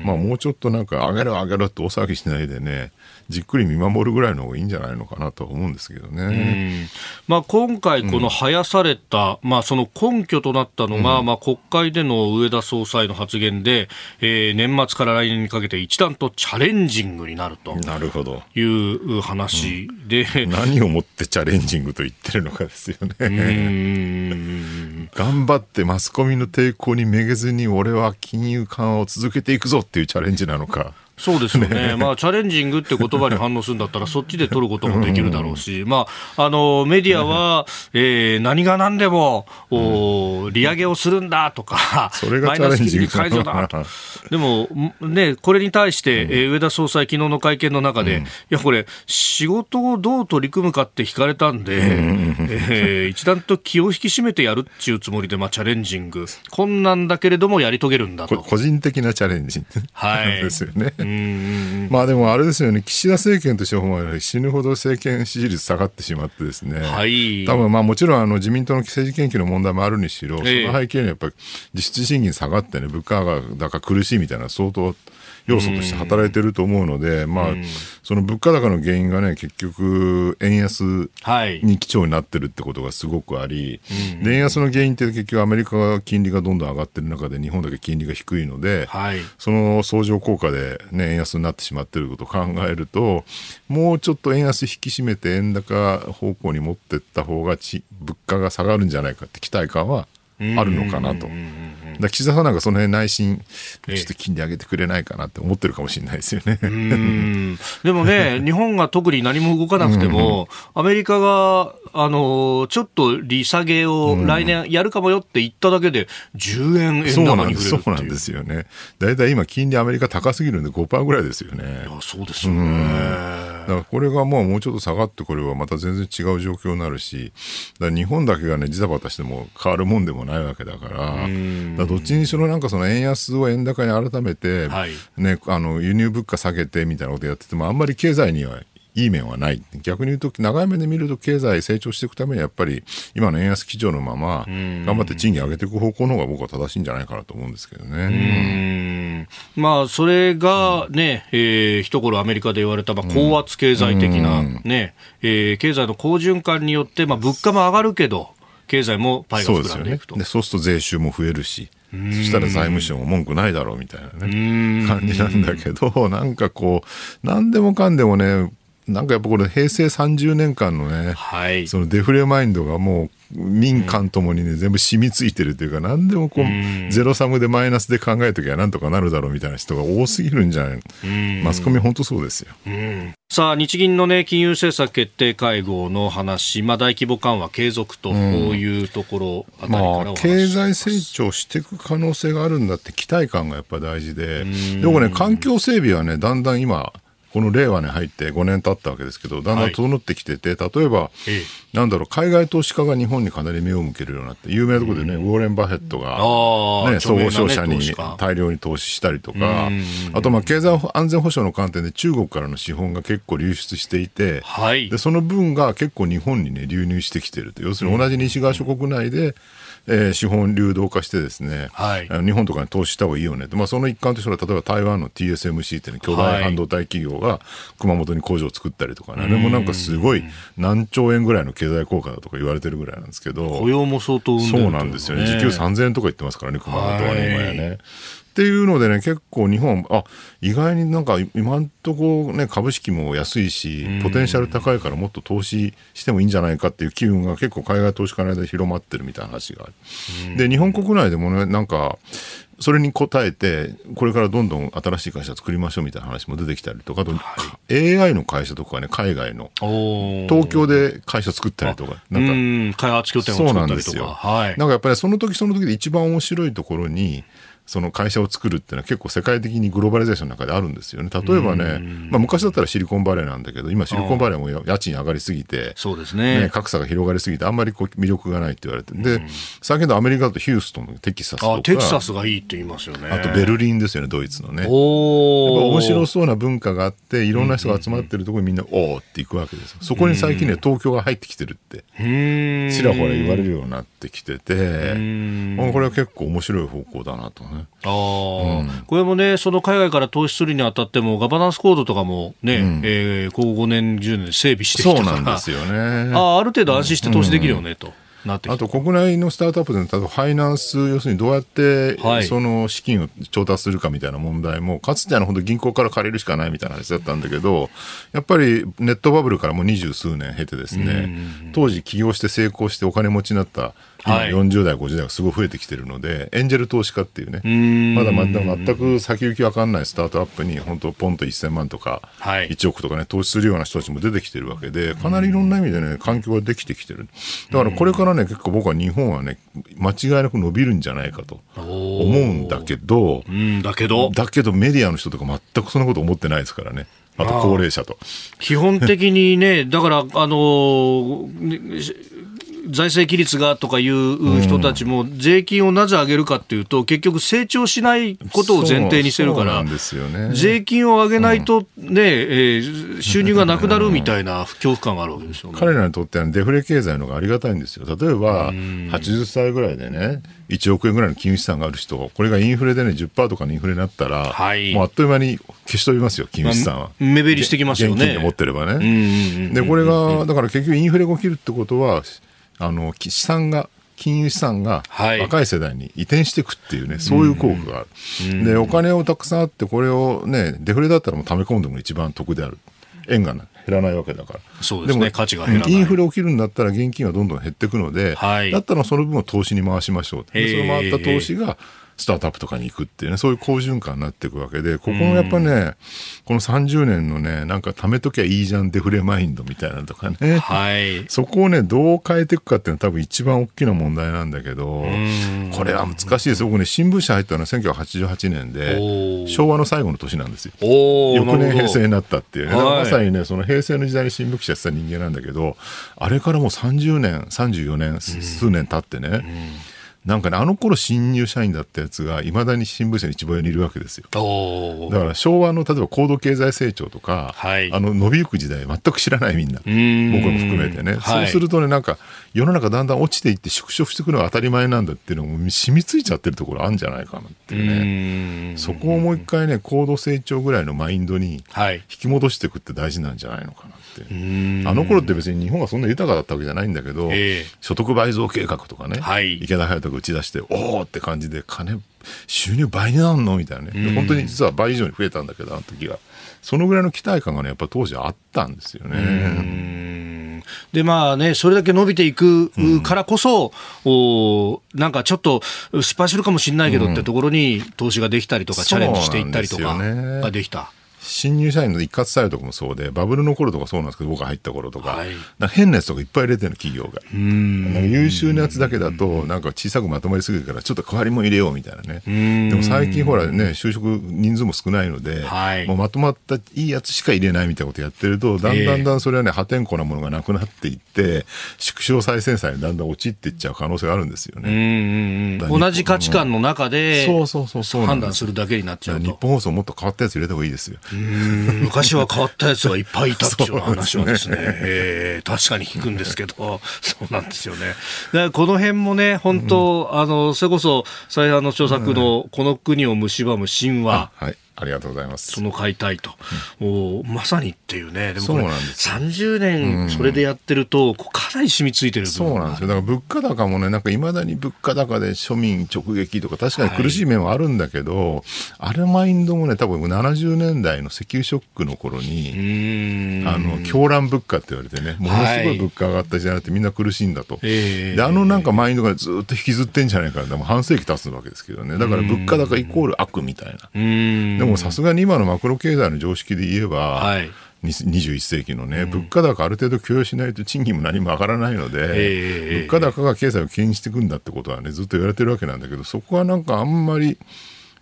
まあもうちょっとなんか上げろ上げろって大騒ぎしないでね、じっくり見守るぐらいの方がいいんじゃないのかなと思うんですけどね。まあ、今回、この生やされた、うん、まあ、その根拠となったのが、うん、まあ、国会での上田総裁の発言で、えー、年末から来年にかけて一段とチャレンジングになると。なるほど。いう話で、うん、何をもってチャレンジングと言ってるのかですよね。頑張ってマスコミの抵抗にめげずに俺は金融緩和を続けていくぞっていうチャレンジなのか。そうですよね、まあ、チャレンジングって言葉に反応するんだったら、そっちで取ることもできるだろうし、まあ、あのメディアは、えー、何が何でも、お利上げをするんだとか、それがチャレンジング解除だと。でも、ね、これに対して、えー、上田総裁、昨日の会見の中で、いや、これ、仕事をどう取り組むかって聞かれたんで、えー、一段と気を引き締めてやるっていうつもりで、まあ、チャレンジング、困難だけれどもやり遂げるんだと。個人的なチャレンジ、はい、ですよね。まあでもあれですよね、岸田政権としては死ぬほど政権支持率下がってしまってですね、はい、多分まあもちろんあの自民党の政治研究の問題もあるにしろ、その背景にはやっぱり実質賃金下がってね、物価がだから苦しいみたいな相当要素として働いてると思うので、まあ、その物価高の原因がね、結局、円安に基調になってるってことがすごくあり、で円安の原因って結局アメリカが金利がどんどん上がってる中で、日本だけ金利が低いので、はい、その相乗効果で、ね、円安になってしまっていることを考えると、もうちょっと円安引き締めて円高方向に持っていった方がち、物価が下がるんじゃないかって期待感はあるのかなと。だ岸田さんなんかその辺内心、ちょっと金利上げてくれないかなって思ってるかもしれないですよね。でもね、日本が特に何も動かなくても、アメリカが、あの、ちょっと利下げを来年やるかもよって言っただけで、10円円高にそうなんですよね。大体今、金利アメリカ高すぎるんで5%ぐらいですよね。いやそうですよね。だからこれがもうもうちょっと下がってこればまた全然違う状況になるし、だ日本だけがね、ジタバタしても変わるもんでもないわけだから、どっちにしろなん。かその円安を円高に改めて、はい、あの輸入物価下げてみたいなことやってても、あんまり経済にはいい面はない。逆に言うと、長い目で見ると経済成長していくためにやっぱり今の円安基調のまま、頑張って賃金上げていく方向の方が僕は正しいんじゃないかなと思うんですけどね。まあ、それがね、うん、えー、一頃アメリカで言われた、まあ、高圧経済的なね、うん、えー、経済の好循環によって、まあ、物価も上がるけど、経済もパイが膨らんでいくと。そうですよね。そうすると税収も増えるし。そしたら財務省も文句ないだろうみたいなね、感じなんだけど、なんかこう、なんでもかんでもね、なんかやっぱこれ平成30年間のね、はい、そのデフレマインドがもう民間ともにね、全部染みついてるというか、何でもこう、ゼロサムでマイナスで考えときゃなんとかなるだろうみたいな人が多すぎるんじゃない？の。マスコミ本当そうですよ。さあ、日銀のね、金融政策決定会合の話、まあ大規模緩和継続というところあたりからまあ、経済成長していく可能性があるんだって期待感がやっぱ大事で、でもね、環境整備はね、だんだん今、この令和に入って5年経ったわけですけど、だんだん整ってきてて、はい、例えば、ええ、なんだろう、海外投資家が日本にかなり目を向けるようになって、有名なところでね、うん、ウォーレン・バフェットが、ね、総合商社に大量に投資したりとか、あと、まあ、経済安全保障の観点で中国からの資本が結構流出していて、はい、でその分が結構日本にね、流入してきてると。要するに同じ西側諸国内で、えー、資本流動化してですね、はい、日本とかに投資した方がいいよね。まあ、その一環としては例えば台湾の TSMC っていう、ね、巨大半導体企業が熊本に工場を作ったりとかね、あれもなんかすごい何兆円ぐらいの経済効果だとか言われてるぐらいなんですけど。雇用も相当そうなんですよね。時給3000円とか言ってますからね熊本はね、今やね。っていうのでね、結構日本、あ意外になんか今んとこね、株式も安いし、ポテンシャル高いからもっと投資してもいいんじゃないかっていう機運が結構海外投資家の間で広まってるみたいな話がある。で、日本国内でもね、なんか、それに応えて、これからどんどん新しい会社作りましょうみたいな話も出てきたりとか、あと、はい、AI の会社とかね、海外の、東京で会社作ったりとか、なんか、開発拠点を作ったりとか。そうなんですよ。はい、なんかやっぱりその時その時で一番面白いところに、その会社を作るっていうのは結構世界的にグローバリゼーションの中であるんですよね。例えばね、まあ、昔だったらシリコンバレーなんだけど、今シリコンバレーも家賃上がりすぎて、そうですね、ね、格差が広がりすぎて、あんまりこう魅力がないって言われて、で、先ほどアメリカだとヒューストンのテキサスとか、テキサスがいいって言いますよね。あとベルリンですよね、ドイツのね。お面白そうな文化があって、いろんな人が集まってるところにみんな、おおって行くわけですよ。そこに最近ね、東京が入ってきてるって、ちらほら言われるようになってきてて、これは結構面白い方向だなとね。ああ。これもね、その海外から投資するにあたっても、ガバナンスコードとかもね、うん、えー、こ5年、10年で整備してきたそうなんですよね。あある程度安心して投資できるよね、と。なってきてあと国内のスタートアップでの例えばファイナンス要するにどうやってはい。その資金を調達するかみたいな問題もかつてあの本当銀行から借りるしかないみたいな話だったんだけどやっぱりネットバブルからもう二十数年経てですね当時起業して成功してお金持ちになった今はい。40代50代がすごい増えてきてるのでエンジェル投資家っていうねん。まだ全く先行きわかんないスタートアップに本当ポンと1000万とかはい。1億とかね投資するような人たちも出てきてるわけでかなりいろんな意味でね環境ができてきてる。だからこれからね結構僕は日本はね間違いなく伸びるんじゃないかと思うんだけどうん、だけど、だけどメディアの人とか全くそんなこと思ってないですからね。あと高齢者と。基本的にね、だから、あのねし財政規律がとかいう人たちも、税金をなぜ上げるかっていうと、結局、成長しないことを前提にしてるから税金を上げないと、ねえー収入がなくなるみたいな恐怖感があるわけですよね。彼らにとってはデフレ経済の方がありがたいんですよ。例えば、80歳ぐらいでね、1億円ぐらいの金融資産がある人、これがインフレでね、10%とかのインフレになったら、はいもうあっという間に消し飛びますよ、金融資産は。まあ目減りしてきますよね現金で持ってればうんうんね。で、これが、だから結局インフレが起きるってことは、あの、資産が、金融資産がはい。若い世代に移転していくっていうね、そういう効果がある。で、お金をたくさんあって、これをね、デフレだったらもう溜め込んでも一番得である。円が減らないわけだから。そうですね。価値が減らない。インフレ起きるんだったら現金はどんどん減っていくので、はい。だったらその分を投資に回しましょう。その回った投資がスタートアップとかに行くっていうね、そういう好循環になっていくわけで、ここのやっぱね、この30年のね、なんか貯めときゃいいじゃんデフレマインドみたいなのとかね、はい。そこをね、どう変えていくかっていうのは多分一番大きな問題なんだけど、これは難しいです。僕ね、新聞社入ったのは1988年おで、ー。昭和の最後の年なんですよ。おー翌年平成になったっていうね、はい。まさにね、その平成の時代に新聞記者やってた人間なんだけど、あれからもう30年、34年、数年経ってね、なんかね、あの頃新入社員だったやつが、いまだに新聞社に一番にいるわけですよ。だから昭和の例えば高度経済成長とか、はい。あの伸びゆく時代全く知らないみんな僕ん。も含めてね、はい。そうするとねなんか世の中だんだん落ちていって縮小していくのが当たり前なんだっていうのも染みついちゃってるところあるんじゃないかなっていうね。うん。そこをもう一回ね高度成長ぐらいのマインドにはい。引き戻していくって大事なんじゃないのかなってあの頃って別に日本がそんな豊かだったわけじゃないんだけど、ええ。所得倍増計画とかね、はい。池田隼人が打ち出しておおって感じで金収入倍になるのみたいなね、で本当に実は倍以上に増えたんだけどあの時はそのぐらいの期待感がねやっぱ当時あったんですよね。でまあね、それだけ伸びていくからこそ、おなんかちょっと失敗するかもしれないけどってところに投資ができたりとか、チャレンジしていったりとかができた。新入社員の一括採用とかもそうでバブルの頃とかそうなんですけど僕が入った頃とか,、はい。か変なやつとかいっぱい入れてるの企業が。優秀なやつだけだとなんか小さくまとまりすぎるからちょっと代わりも入れようみたいなね。でも最近ほらね就職人数も少ないので、はい。もうまとまったいいやつしか入れないみたいなことやってるとだんだんだんそれはね破天荒なものがなくなっていって縮小再生産にだんだん陥っていっちゃう可能性があるんですよね。同じ価値観の中でそうそうそうそう判断するだけになっちゃうと。日本放送もっと変わったやつ入れた方がいいですよ。うん。昔は変わったやつがいっぱいいたっていう話はですね、すね。えー確かに聞くんですけど、そうなんですよね。だからこの辺もね、本当、あの、それこそ、再犯の著作の、この国を蝕む神話、はい、ありがとうございます。その解体と、おまさにっていうね、でもこれ、そうなんですよ30年それでやってると、こうかなり染みついてるそうなんですよ。だから物価高もね、なんか未だに物価高で庶民直撃とか確かに苦しい面はあるんだけど、あれマインドもね、多分70年代の石油ショックの頃うに、あの、狂乱物価って言われてね、ものすごい物価上がった時代になってみんな苦しいんだと。ええで、あのなんかマインドがずっと引きずってんじゃないかな。でも半世紀経つわけですけどね。だから物価高イコール悪みたいな。もさすがに今のマクロ経済の常識で言えば、はい。に21世紀のね、物価高ある程度許容しないと賃金も何も上がらないので、ええ物価高が経済を牽引していくんだってことはね、ずっと言われてるわけなんだけど、そこはなんかあんまり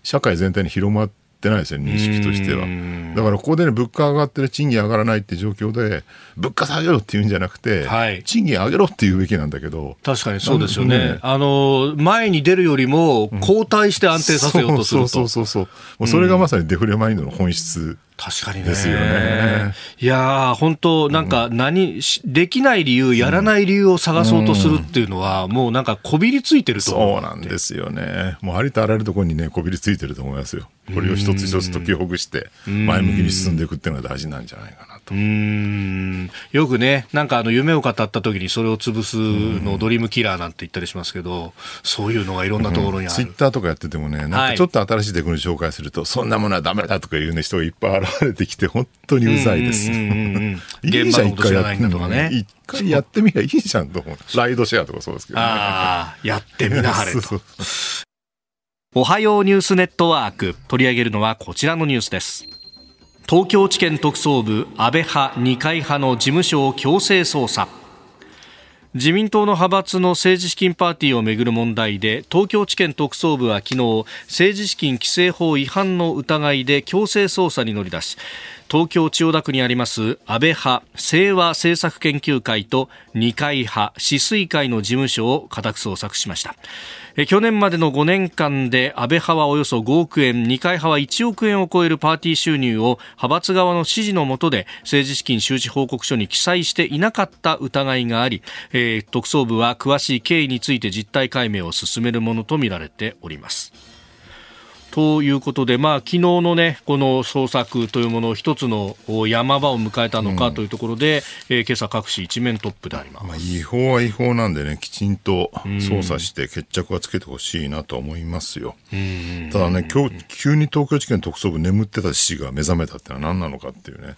社会全体に広まってないですよ、認識としては。だからここでね、物価上がってる賃金上がらないって状況で、物価下げろって言うんじゃなくて、はい賃金上げろって言うべきなんだけど、確かにそうですよね。ねあの、前に出るよりも、後退して安定させようとすると。そうそうそうそう。もうそれがまさにデフレマインドの本質。確かにね。ですよね。いやー、本当なんか何、しできない理由、やらない理由を探そうとするっていうのは、もうなんかこびりついてると思そうなんですよね。もうありとあらゆるところにね、こびりついてると思いますよ。これを一つ一つ解きほぐして、前向きに進んでいくっていうのが大事なんじゃないかなと。うんよくね、なんかあの夢を語った時にそれを潰すのをドリームキラーなんて言ったりしますけど、そういうのがいろんなところにある。ツイッターとかやっててもね、なんかちょっと新しいテクノロジー紹介すると、そんなものはダメだとかいう、ね、人がいっぱい現れてきて、本当にうざいです。いいじゃん、一回やって現場のことかね一回やってみりゃいいじゃんと思う。ライドシェアとかそうですけどね。ああ、やってみなはれと。おはようニュースネットワーク取り上げるのはこちらのニュースです東京地検特捜部安倍派二階派の事務所を強制捜査自民党の派閥の政治資金パーティーをめぐる問題で東京地検特捜部は昨日政治資金規正法違反の疑いで強制捜査に乗り出し東京千代田区にあります安倍派清和政策研究会と二階派止水会の事務所を家宅捜索しました。去年までの5年間で安倍派はおよそ5億円二階派は1億円を超えるパーティー収入を派閥側の指示の下で政治資金収支報告書に記載していなかった疑いがあり、えー特捜部は詳しい経緯について実態解明を進めるものとみられております。ということで、まあ昨日のね、この捜索というものを一つのお山場を迎えたのかというところで、えー今朝各紙一面トップであります。まあ、違法は違法なんでね、きちんと捜査して決着はつけてほしいなと思いますよ。ただね、今日、急に東京地検特捜部眠ってた市が目覚めたってのは何なのかっていうね、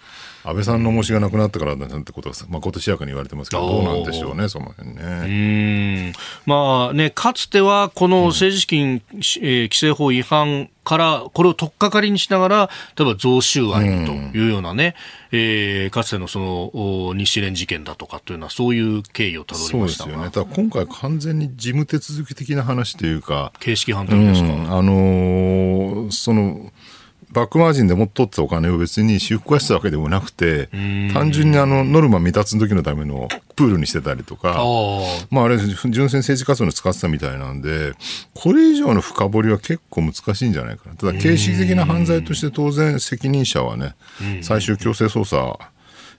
安倍さんの重しがなくなったからだなんてことは、まことしやかに言われてますけど、どうなんでしょうね、その辺うね。まあね、かつてはこの政治資金、えー規正法違反から、これを取っかかりにしながら、例えば贈収賄というようなね、えーかつてのそのお日蓮事件だとかというのは、そういう経緯をたどりそうましたが、ですよね。ただ今回完全に事務手続き的な話というか、形式判う断ですか？ん、あのーその、バックマージンでもっと取ったお金を別に私服化したわけでもなくて、単純にあの、ノルマ未達の時のためのプールにしてたりとか、あまああれ、純粋に政治活動に使ってたみたいなんで、これ以上の深掘りは結構難しいんじゃないかな。ただ、形式的な犯罪として当然責任者はね、最終強制捜査、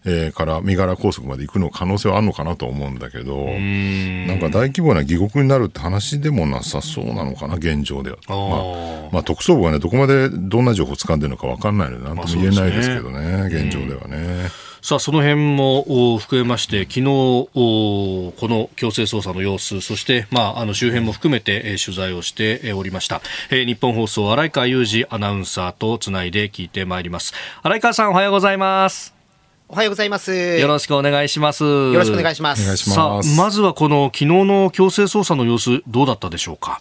えーから身柄拘束まで行くの可能性はあるのかなと思うんだけど、なんか大規模な疑獄になるって話でもなさそうなのかな、現状では。まあ、まあ、特捜部がね、どこまでどんな情報を掴んでるのか分かんないので、なんとも言えないですけどね、現状ではね。さあ、その辺もお含めまして、昨日、おこの強制捜査の様子、そして、まあ、あの周辺も含めて、えー取材をしてえーおりました。えー日本放送、荒川裕二アナウンサーとつないで聞いてまいります。荒川さん、おはようございます。おはようございます。よろしくお願いします。よろしくお願いします。お願いしさあ、ます。まずはこの昨日の強制捜査の様子、どうだったでしょうか？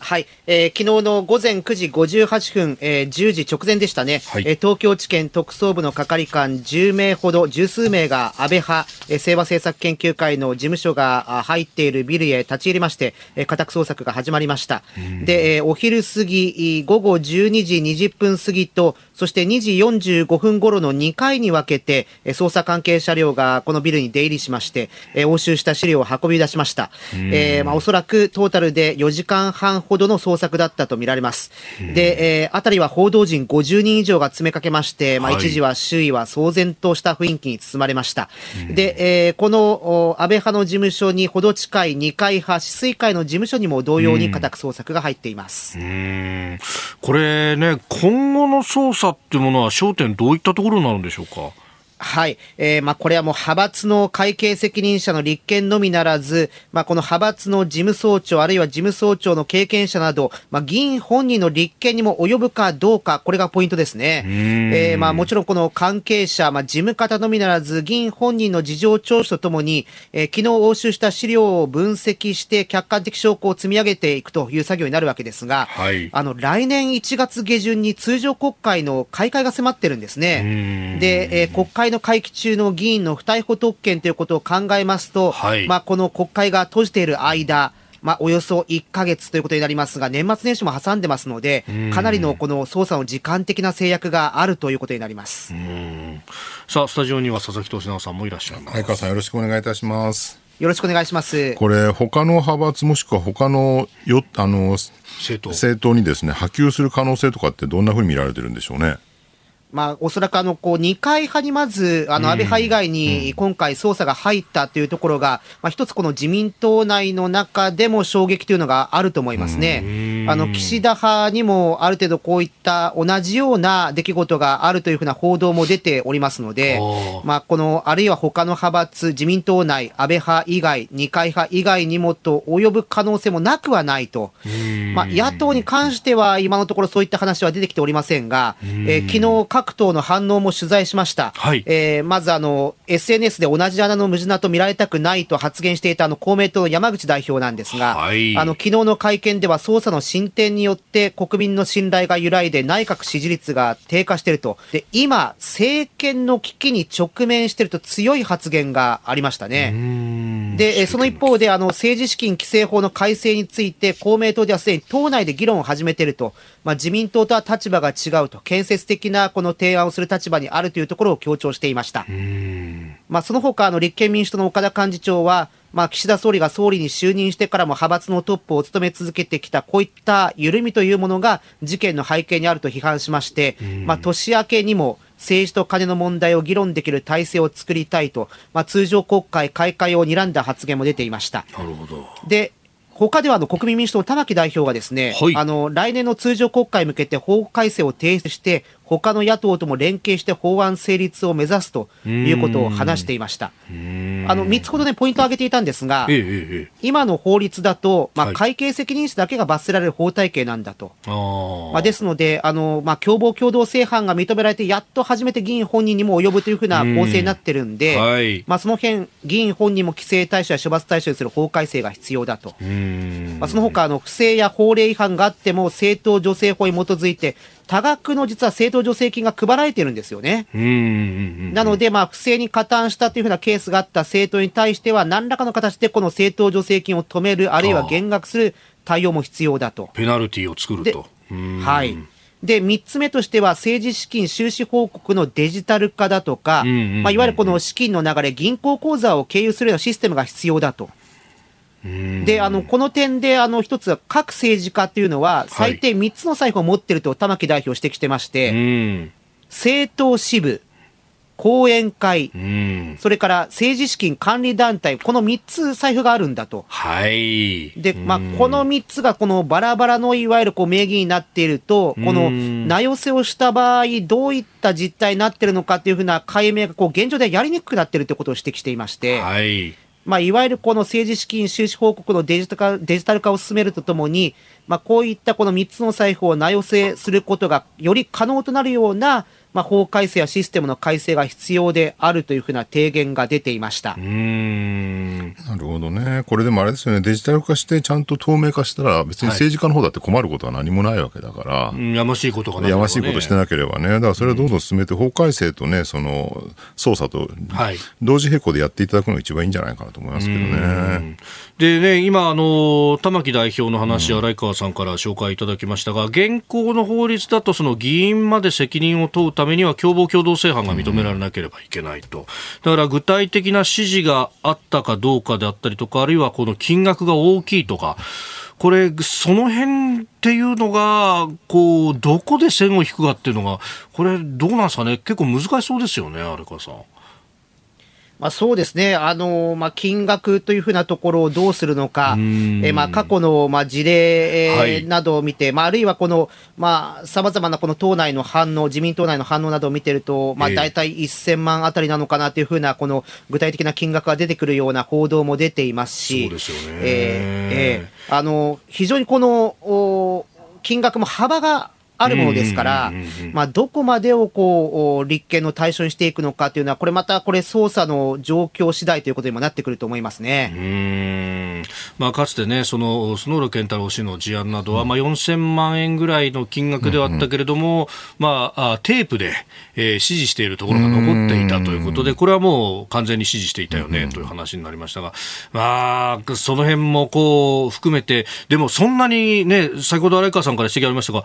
はい、えー昨日の午前9時58分、えー10時直前でしたね、はいえー東京地検特捜部の係官10名ほど、十数名が安倍派、えー清和政策研究会の事務所があ入っているビルへ立ち入りまして、えー家宅捜索が始まりました。で、えーお昼過ぎ、午後12時20分過ぎと、そして2時45分頃の2回に分けて、えー捜査関係車両がこのビルに出入りしまして、えー押収した資料を運び出しました。えーまあ、おそらくトータルで4時間半ほどの捜索だったとみられます。で、えー、辺りは報道陣50人以上が詰めかけまして、まあ、はい一時は周囲は騒然とした雰囲気に包まれました。で、えーこのお安倍派の事務所にほど近い二階派、止水会の事務所にも同様に家宅捜索が入っています。これね、今後の捜査ってものは焦点どういったところになるんでしょうか？はい。えーまあ、これはもう派閥の会計責任者の立件のみならず、まあ、この派閥の事務総長、あるいは事務総長の経験者など、まあ、議員本人の立件にも及ぶかどうか、これがポイントですね。えーまあ、もちろんこの関係者、まあ、事務方のみならず、議員本人の事情聴取とともに、えー昨日押収した資料を分析して、客観的証拠を積み上げていくという作業になるわけですが、はいあの、来年1月下旬に通常国会の開会が迫ってるんですね。で、えー国会の会期中の議員の不逮捕特権ということを考えますと、はいまあ、この国会が閉じている間、まあ、およそ1ヶ月ということになりますが、年末年始も挟んでますので、かなりのこの捜査の時間的な制約があるということになります。さあ、スタジオには佐々木俊直さんもいらっしゃいます。相川さんよろしくお願いいたします。よろしくお願いします。これ、他の派閥もしくは他のよ、あの、政党。政党にですね、波及する可能性とかってどんなふうに見られてるんでしょうね。まあ、おそらくあの、こう、二階派にまず、あの、安倍派以外に今回捜査が入ったというところが、まあ、一つこの自民党内の中でも衝撃というのがあると思いますね。あの岸田派にもある程度こういった同じような出来事があるというふうな報道も出ておりますので、まあ、このあるいは他の派閥、自民党内、安倍派以外、二階派以外にもと及ぶ可能性もなくはないと、まあ、野党に関しては今のところそういった話は出てきておりませんが、えー、昨日各党の反応も取材しました。はい、えー、まずあの SNS で同じ穴の無地なと見られたくないと発言していたあの公明党の山口代表なんですが、はい、あの昨日の会見では捜査の進展によって国民の信頼が揺らいで内閣支持率が低下していると。で、今、政権の危機に直面していると強い発言がありましたね。で、その一方で、あの、政治資金規正法の改正について、公明党ではすでに党内で議論を始めていると。まあ、自民党とは立場が違うと、建設的なこの提案をする立場にあるというところを強調していました。まあ、その他、あの、立憲民主党の岡田幹事長は、まあ、岸田総理が総理に就任してからも派閥のトップを務め続けてきたこういった緩みというものが事件の背景にあると批判しまして、まあ、年明けにも政治と金の問題を議論できる体制を作りたいと、まあ、通常国会開会を睨んだ発言も出ていました。なるほど。で他ではあの国民民主党の玉木代表がですね、はい、あの来年の通常国会に向けて法改正を提出して他の野党とも連携して法案成立を目指すということを話していました。あの3つほどね、ポイントを挙げていたんですが、ええ、今の法律だと、まあ、会計責任者だけが罰せられる法体系なんだと。はい、まあ、ですので、あのまあ、共謀共同正犯が認められて、やっと初めて議員本人にも及ぶというふうな構成になってるんで、はい、まあ、その辺議員本人も規制対象や処罰対象にする法改正が必要だと。まあ、その他あの不正や法令違反があっても、政党助成法に基づいて、多額の実は政党助成金が配られてるんですよね。なので、まあ、不正に加担したというふうなケースがあった政党に対しては、何らかの形でこの政党助成金を止める、あるいは減額する対応も必要だと。ペナルティを作ると。はい。で、3つ目としては、政治資金収支報告のデジタル化だとか、まあ、いわゆるこの資金の流れ、銀行口座を経由するようなシステムが必要だと。で、あの、この点で、あの、一つ、各政治家っていうのは、最低3つの財布を持ってると玉木代表指摘してまして、政党支部、後援会、それから政治資金管理団体、この3つ財布があるんだと。はい。で、まあ、この3つがこのバラバラのいわゆるこう名義になっていると、この名寄せをした場合、どういった実態になっているのかっていうふうな解明がこう現状ではやりにくくなっているということを指摘していまして、はい。まあ、いわゆるこの政治資金収支報告のデジタル化デジタル化を進めるとともに、まあ、こういったこの3つの財布を名寄せすることがより可能となるような、まあ、法改正やシステムの改正が必要であるというふうな提言が出ていました。うん。なるほどね、これでもあれですよね、デジタル化してちゃんと透明化したら、別に政治家の方だって困ることは何もないわけだから、はい、やましいことがね、やましいことしてなければね、だからそれはどんどん進めて、法改正とね、その捜査と同時並行でやっていただくのが一番いいんじゃないかなと思いますけどね。でね、今、あの玉木代表の話、荒井川さんから紹介いただきましたが、現行の法律だと、その議員まで責任を問うためめには、共謀共同正犯が認められなければいけないと。だから具体的な指示があったかどうかであったりとか、あるいはこの金額が大きいとか、これ、その辺っていうのが、こう、どこで線を引くかっていうのが、これ、どうなんですかね、結構難しそうですよね、荒川さん。まあ、そうですね、あのまあ、金額というふうなところをどうするのか、えまあ、過去の、まあ、事例、などを見て、はい、まあ、あるいはこのさまざ、まなこの党内の反応、自民党内の反応などを見てると、まあ、大体1000万あたりなのかなというふうな、この具体的な金額が出てくるような報道も出ていますし、えー、あの非常にこの金額も幅があるものですから、まあ、どこまでをこう立件の対象にしていくのかというのは、これまたこれ、捜査の状況次第ということにもなってくると思いますね。うん。まあ、かつてね、そのスノール健太郎氏の事案などは、まあ、4000万円ぐらいの金額ではあったけれども、まあ、テープで、えー、指示しているところが残っていたということで、これはもう完全に指示していたよねという話になりましたが、まあ、その辺もこう含めて、でもそんなにね、先ほど荒川さんから指摘ありましたが、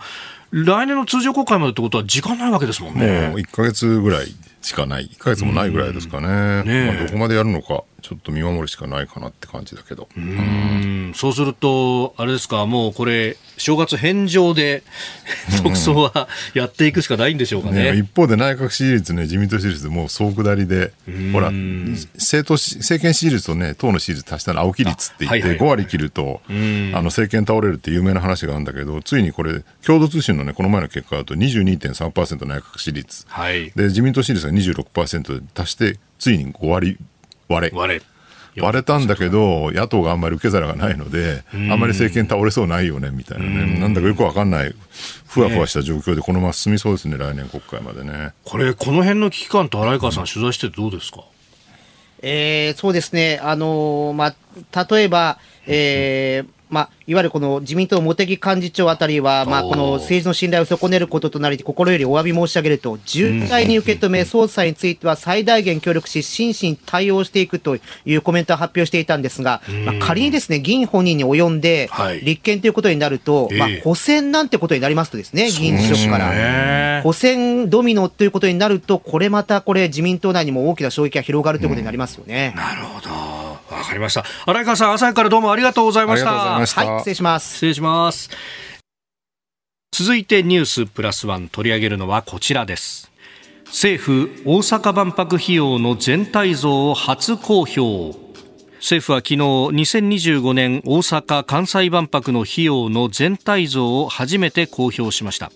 来年の通常国会までってことは時間ないわけですもんね。もう1か月ぐらいしかない、1か月もないぐらいですかね。ねまあ、どこまでやるのか、ちょっと見守るしかないかなって感じだけど。うんそうすると、あれですか、もうこれ、正月返上で、国葬はやっていくしかないんでしょうかね。ね、一方で内閣支持率ね、自民党支持率もう総下りで、ほら、政党し、政権支持率とね、党の支持率足したら青木率って言って、あはいはいはい5割切ると、あの、政権倒れるって有名な話があるんだけど、ついにこれ、共同通信のね、この前の結果だと22.3%内閣支持率。はい。で、自民党支持率が26%で足して、ついに5割割れ。割れ。割れたんだけど、野党があんまり受け皿がないので、あんまり政権倒れそうないよね、みたいなね。なんだかよくわかんない、ふわふわした状況で、このまま進みそうですね、来年国会までね。これ、この辺の危機感と荒井川さん、取材しててどうですか？えーそうですね、あのーまあ、例えば、えーまあ、いわゆるこの自民党茂木幹事長あたりは、まあ、この政治の信頼を損ねることとなり、心よりお詫び申し上げると、重大に受け止め、捜査については最大限協力し、真摯に対応していくというコメントを発表していたんですが、まあ、仮にですね、議員本人に及んではい、立憲ということになると、まあええ、補選なんてことになりますとですね、議員辞職から。ね補選ドミノということになると、これまたこれ、自民党内にも大きな衝撃が広がるということになりますよね。なるほど。わかりました。荒井川さん、朝からどうもありがとうございました。ありがとうございましたはい、失礼します。失礼します。続いてニュースプラスワン取り上げるのはこちらです。政府大阪万博費用の全体像を初公表。政府は昨日2025年大阪・関西万博の費用の全体像を初めて公表しました。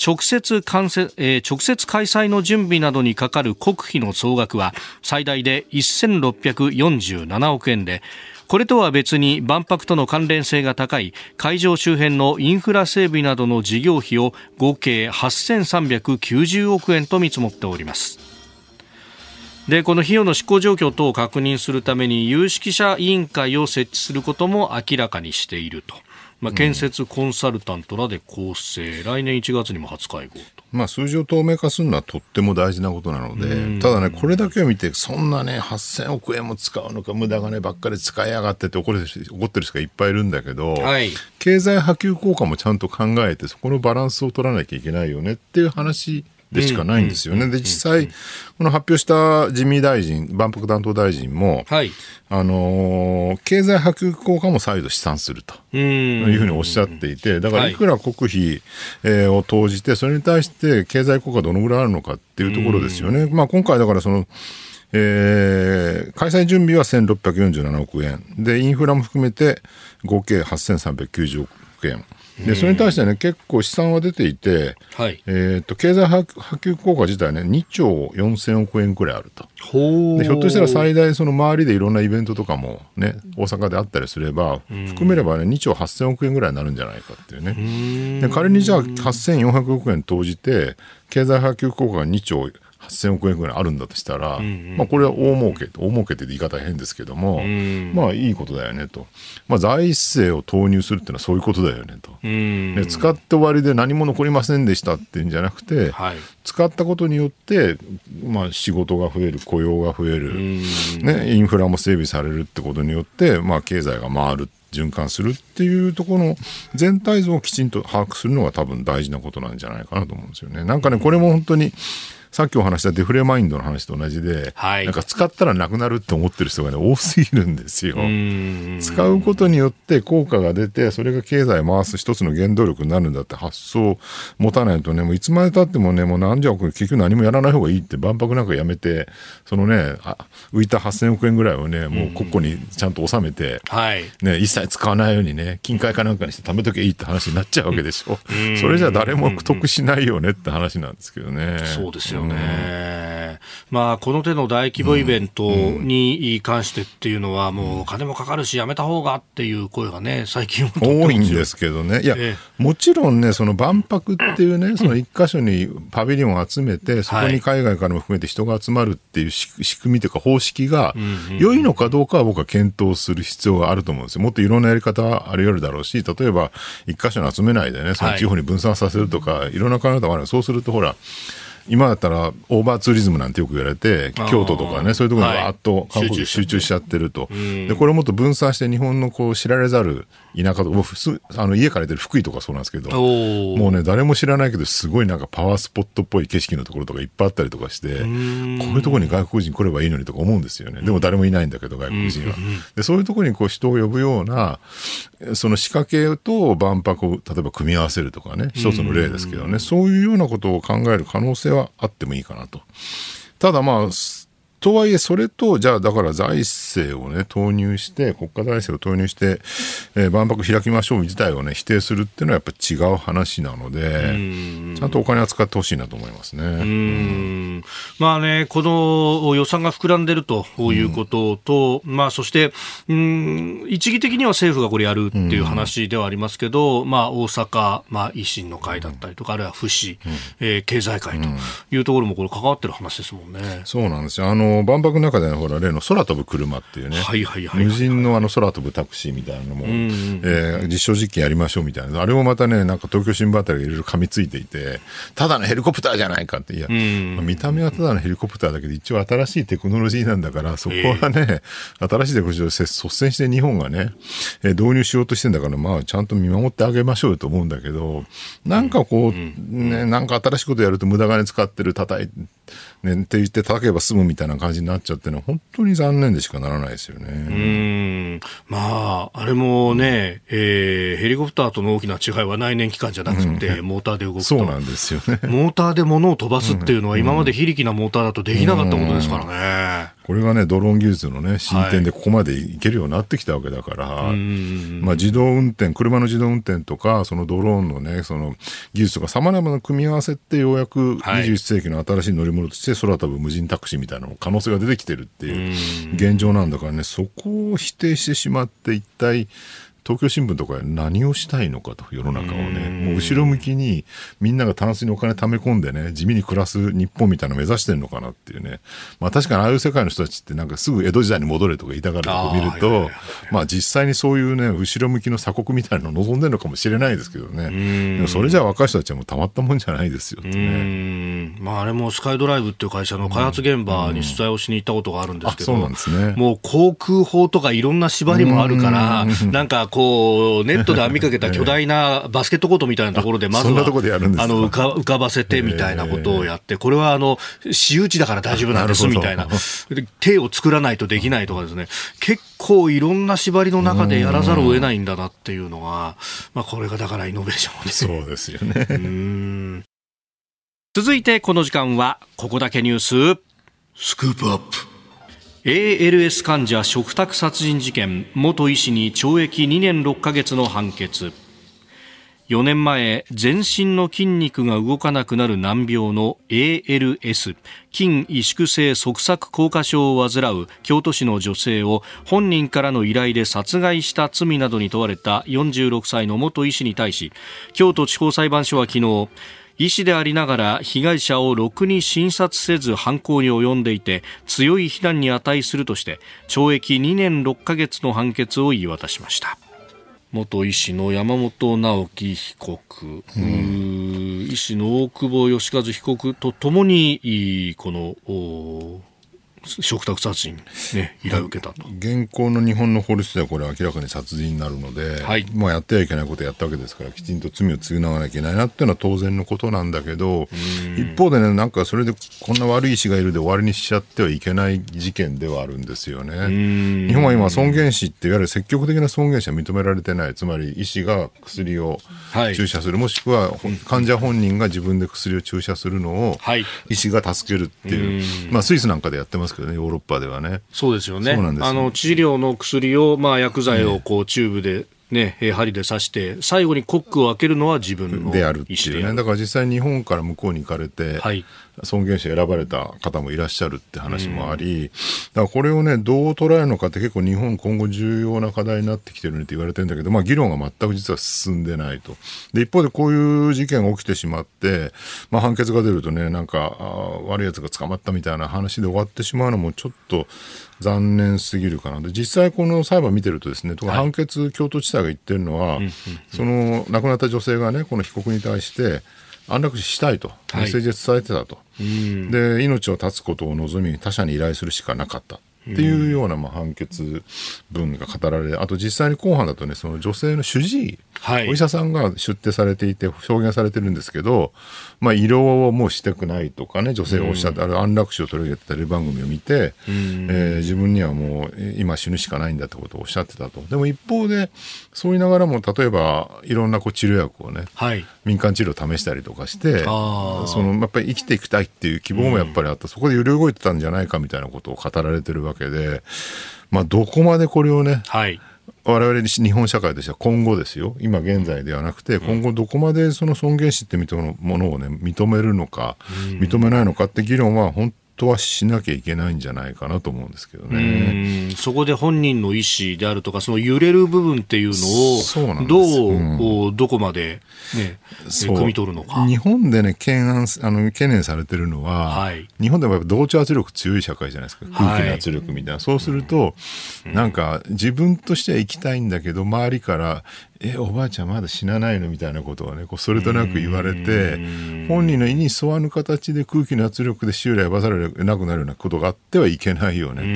直接関せえー直接開催の準備などにかかる国費の総額は最大で1647億円でこれとは別に万博との関連性が高い会場周辺のインフラ整備などの事業費を合計8390億円と見積もっております。でこの費用の執行状況等を確認するために有識者委員会を設置することも明らかにしていると、まあ、建設コンサルタントらで構成、来年1月にも初会合と。まあ、数字を透明化するのはとっても大事なことなので、ただね、これだけを見て、そんなね、8000億円も使うのか、無駄金ばっかり使いやがってって怒怒ってる人がいっぱいいるんだけど、はい。経済波及効果もちゃんと考えて、そこのバランスを取らなきゃいけないよねっていう話でしかないんですよね。で、実際、この発表した自民大臣、万博担当大臣も、はい。あのー経済波及効果も再度試算すると。うん。いうふうにおっしゃっていて、だからはいいくら国費、えーを投じて、それに対して経済効果どのぐらいあるのかっていうところですよね。まあ今回だからその、えー開催準備は1647億円。で、インフラも含めて合計8390億円。で、それに対してね、結構試算は出ていて、はい。えっ、と、経済波波及効果自体ね、2兆4000億円くらいあると。ほでひょっとしたら最大その周りでいろんなイベントとかもね大阪であったりすれば含めればね2兆8000億円ぐらいになるんじゃないかっていうねで仮にじゃあ8400億円投じて経済波及効果が2兆8000億円ぐらいあるんだとしたら、まあ、これは大儲け大儲けって言い方は変ですけども、まあいいことだよねと、まあ、財政を投入するっていうのはそういうことだよねと、うん。で使って終わりで何も残りませんでしたっていうんじゃなくて、はい。使ったことによって、まあ、仕事が増える雇用が増える、ね、インフラも整備されるってことによって、まあ、経済が回る循環するっていうところの全体像をきちんと把握するのが多分大事なことなんじゃないかなと思うんですよね。なんかねこれも本当にさっきお話したデフレマインドの話と同じで、はいなんか使ったらなくなるって思ってる人がね多すぎるんですよ。うん。使うことによって効果が出て、それが経済を回す一つの原動力になるんだって発想を持たないとね、もういつまでたってもね、もうなんじゃこれ結局何もやらない方がいいって万博なんかやめて、そのね、あ浮いた8000億円ぐらいをね、もう国庫にちゃんと収めて、はい。ね、一切使わないようにね、金塊かなんかにして貯めとけばいいって話になっちゃうわけでしょ。それじゃ誰も得しないよねって話なんですけどね。そうですよね。まあ、この手の大規模イベントに関してっていうのは、もう金もかかるし、やめた方がっていう声がね、最近多いんですけどね、いや、えもちろんね、その万博っていうね、その一箇所にパビリオンを集めて、そこに海外からも含めて人が集まるっていう仕仕組みというか方式が、良いのかどうかは僕は検討する必要があると思うんですよ。もっといろんなやり方はあり得るだろうし、例えば一箇所に集めないでね、その地方に分散させるとか、い、ろんな考え方もある。そうするとほら、今だったらオーバーツーリズムなんてよく言われて、京都とかね、そういうところにはい。わーっと観光客集中しちゃってると。で、これをもっと分散して日本のこう知られざる田舎とか、あの家から出てる福井とかそうなんですけど、もうね、誰も知らないけど、すごいなんかパワースポットっぽい景色のところとかいっぱいあったりとかして、こういうところに外国人来ればいいのにとか思うんですよね。でも誰もいないんだけど、外国人は。で、そういうところにこう人を呼ぶような、その仕掛けと万博を例えば組み合わせるとかね、一つの例ですけどね、そういうようなことを考える可能性はあってもいいかなと。ただまあ、とはいえ、それと、じゃあ、だから財政をね、投入して、国家財政を投入して、えー万博開きましょう自体をね、否定するっていうのはやっぱ違う話なので、ちゃんとお金は使ってほしいなと思いますね。うん。まあね、この予算が膨らんでるということと、まあそして、うん、一義的には政府がこれやるっていう話ではありますけど、まあ大阪、まあ維新の会だったりとか、あるいは府市、えー経済界というところもこれ関わってる話ですもんね。そうなんですよ。あの、万博の中でのほら、例の空飛ぶ車っていうね、はいはいはいはい無人のあの空飛ぶタクシーみたいなのも、えー実証実験やりましょうみたいな、あれもまたね、なんか東京新聞あたりがいろいろ噛みついていて、ただのヘリコプターじゃないかって、いや、まあ見た目はただのヘリコプターだけど、一応新しいテクノロジーなんだから、そこはね、新しいテクノロジーを率先して日本がね、えー導入しようとしてんだから、まあ、ちゃんと見守ってあげましょうと思うんだけど、なんかこう、ね、なんか新しいことやると無駄金使ってる、叩いね、って言って叩けば済むみたいな感じになっちゃってるのは本当に残念でしかならないですようね。んまあ、あれもね、えーヘリコプターとの大きな違いは内燃機関じゃなくて、モーターで動くと。そうなんですよね。モーターで物を飛ばすっていうのは今まで非力なモーターだとできなかったことですからね。これがね、ドローン技術のね、進展でここまでいけるようになってきたわけだから、まあ自動運転、車の自動運転とか、そのドローンのね、その技術とか様々な組み合わせってようやくはい。21世紀の新しい乗り物として空飛ぶ無人タクシーみたいなの可能性が出てきてるっていう現状なんだからね、そこを否定してしまって一体、東京新聞とか何をしたいのかと、世の中をね、もう後ろ向きにみんながタンスにお金貯め込んでね、地味に暮らす日本みたいなのを目指してるのかなっていうね、まあ確かにああいう世界の人たちってなんかすぐ江戸時代に戻れとか言いたがるとこ見ると、まあ実際にそういうね、後ろ向きの鎖国みたいなのを望んでるのかもしれないですけどね、でもそれじゃあ若い人たちはもうたまったもんじゃないですよってうね。ん。まあ、あれもスカイドライブっていう会社の開発現場に取材をしに行ったことがあるんですけど、あそうなんですね。もう航空法とかいろんな縛りもあるから、なんかこう、ネットで網かけた 巨大なバスケットコートみたいなところで、まずはあの浮か浮かばせてみたいなことをやって、これはあの私有地だから大丈夫なんですみたいな、で手を作らないとできないとかですね、結構いろんな縛りの中でやらざるを得ないんだなっていうのが、まあ、これがだからイノベーションですね。そうですよね。続いてこの時間はここだけニュース。スクープアップ ALS 患者嘱託殺人事件元医師に懲役2年6ヶ月の判決。4年前全身の筋肉が動かなくなる難病の ALS 筋萎縮性側索硬化症を患う京都市の女性を本人からの依頼で殺害した罪などに問われた46歳の元医師に対し京都地方裁判所は昨日医師でありながら被害者をろくに診察せず犯行に及んでいて強い非難に値するとして懲役2年6ヶ月の判決を言い渡しました。元医師の山本直樹被告、うー医師の大久保義和被告とともにこのお嘱託殺人、ね、依頼を受けたと。現行の日本の法律ではこれは明らかに殺人になるので、はい。まあやってはいけないことをやったわけですからきちんと罪を償わなきゃいけないなっていうのは当然のことなんだけど一方でねなんかそれでこんな悪い医師がいるで終わりにしちゃってはいけない事件ではあるんですよね。日本は今尊厳死っていわゆる積極的な尊厳死は認められてないつまり医師が薬をはい。注射する、もしくは患者本人が自分で薬を注射するのをはい。医師が助けるっていう、まあスイスなんかでやってますけどねヨーロッパではね。そうですよね。そうなんですよあの治療の薬を、まあ、薬剤をこうチューブで、ね、えー針で刺して、最後にコックを開けるのは自分のであるっていうね。だから実際日本から向こうに行かれて、はい尊厳死選ばれた方もいらっしゃるって話もあり、だからこれをね、どう捉えるのかって結構日本今後重要な課題になってきてるねって言われてるんだけど、まあ議論が全く実は進んでないと。で、一方でこういう事件が起きてしまって、まあ判決が出るとね、なんか、悪い奴が捕まったみたいな話で終わってしまうのもちょっと残念すぎるかな。で、実際この裁判見てるとですね、とか判決京都地裁が言ってるのは、その亡くなった女性がね、この被告に対して、安楽死したいと、メッセージで伝えてたと、で命を絶つことを望み他者に依頼するしかなかった。っていうようなまあ判決文が語られ、あと実際に公判だとね、その女性の主治医、はい。お医者さんが出廷されていて、証言されてるんですけど、まあ、医療をもうしたくないとかね、女性がおっしゃって、ある安楽死を取り上げてたテレビ番組を見て、えー自分にはもうえー今死ぬしかないんだってことをおっしゃってたと。でも一方で、そう言いながらも、例えばいろんなこう治療薬をね、はい。民間治療を試したりとかしてそのやっぱり生きていきたいっていう希望もやっぱりあった、そこで揺れ動いてたんじゃないかみたいなことを語られてるわけで、まあ、どこまでこれをねはい。我々日本社会としては今後ですよ。今現在ではなくて今後どこまでその尊厳死って認めものをね認めるのか認めないのかって議論は本当はしなきゃいけないんじゃないかなと思うんですけどうね。ん。そこで本人の意思であるとか、その揺れる部分っていうのを、どう、うんこうどこまで、ね、汲み取るのか。日本でね懸案あの懸念されてるのは、はい。日本でもやっぱ同調圧力強い社会じゃないですか。空気の圧力みたいな、そうすると、なんか自分としては生きたいんだけど周りから「えおばあちゃんまだ死なないの?」みたいなことをねこうそれとなく言われて本人の意に沿わぬ形で空気の圧力で修理をばされなくなるようなことがあってはいけないよね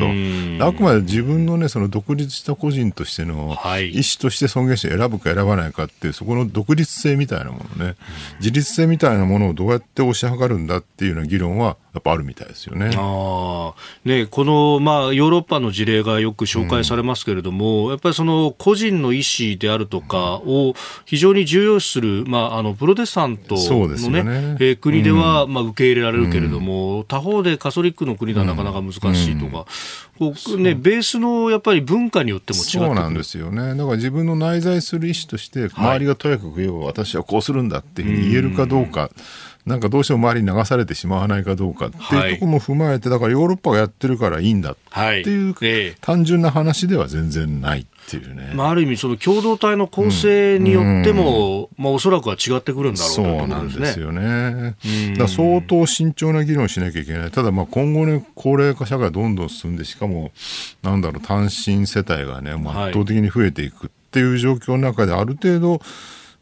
と。あくまで自分のねその独立した個人としてのはい。意思として尊厳死を選ぶか選ばないかっていうそこの独立性みたいなものね。自立性みたいなものをどうやって推し量るんだっていうような議論はやっぱあるみたいですよね。あー。ね、この、まあ、ヨーロッパの事例がよく紹介されますけれども、やっぱりその個人の意思であるとかを非常に重要視する、まあ、あのプロテスタントそうですの、ねよね。えー国では、まあ、受け入れられるけれども、他方でカソリックの国ではなかなか難しいとか、こうね、ベースのやっぱり文化によっても違ってくるそうなんですよね。だから自分の内在する意思として、周りがとやかく言えば私はこうするんだっていうふうに言えるかどうか、なんかどうしても周りに流されてしまわないかどうかっていうところも踏まえて、だからヨーロッパがやってるからいいんだはいっていうええ。単純な話では全然ないっていうね。まあ、ある意味、その共同体の構成によっても、まあ、おそらくは違ってくるんだろうとそいううなんですよね。だ相当慎重な議論しなきゃいけない。ただまあ今後ね、高齢化社会どんどん進んで、しかも、なんだろう、単身世帯がね、圧倒的に増えていくっていう状況の中で、ある程度、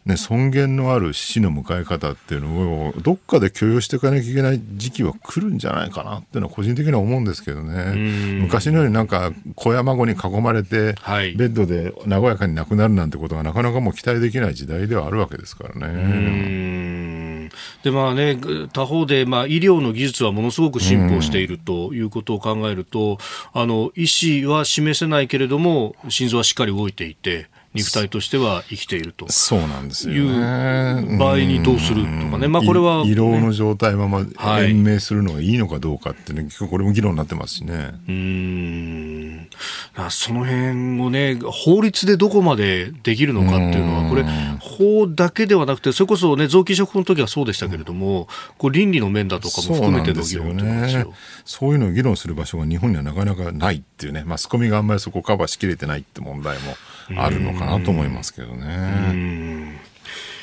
ね、尊厳のある死の迎え方っていうのをどっかで許容していかなきゃいけない時期は来るんじゃないかなっていうのは個人的には思うんですけどね。昔のようになんか子や孫に囲まれて、はい。ベッドで和やかに亡くなるなんてことがなかなかもう期待できない時代ではあるわけですからね。うん。でまあね、他方で、まあ、医療の技術はものすごく進歩しているということを考えると、あの医師は示せないけれども心臓はしっかり動いていて肉体としては生きていると。そうなんですよいうね。場合にどうするとかね、まあ、これは、い胃ろうの状態ままはい。延命するのがいいのかどうかってね、結構これも議論になってますしね。うーん。あその辺をね、法律でどこまでできるのかっていうのは、これ、法だけではなくて、それこそね、臓器移植の時はそうでしたけれども、こう倫理の面だとかも含めての議論。そういうのを議論する場所が日本にはなかなかないっていうね、マスコミがあんまりそこをカバーしきれてないって問題もあるのかなと思いますけどね。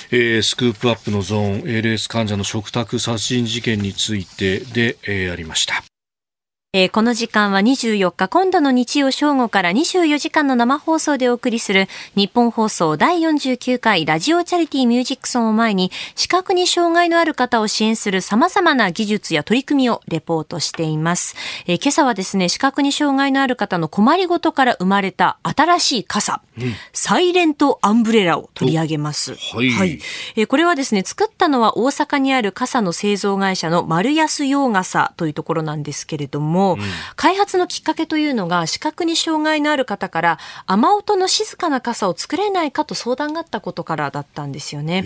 えースクープアップのゾーン ALS 患者の食卓殺人事件についてで、えーありました。えーこの時間は24日今度の日曜正午から24時間の生放送でお送りする日本放送第49回ラジオチャリティーミュージックソンを前に視覚に障害のある方を支援する様々な技術や取り組みをレポートしています。えー今朝はですね、視覚に障害のある方の困りごとから生まれた新しい傘、サイレントアンブレラを取り上げます。はいえーこれはですね、作ったのは大阪にある傘の製造会社の丸安洋傘というところなんですけれども、開発のきっかけというのが視覚に障害のある方から雨音の静かな傘を作れないかと相談があったことからだったんですよね。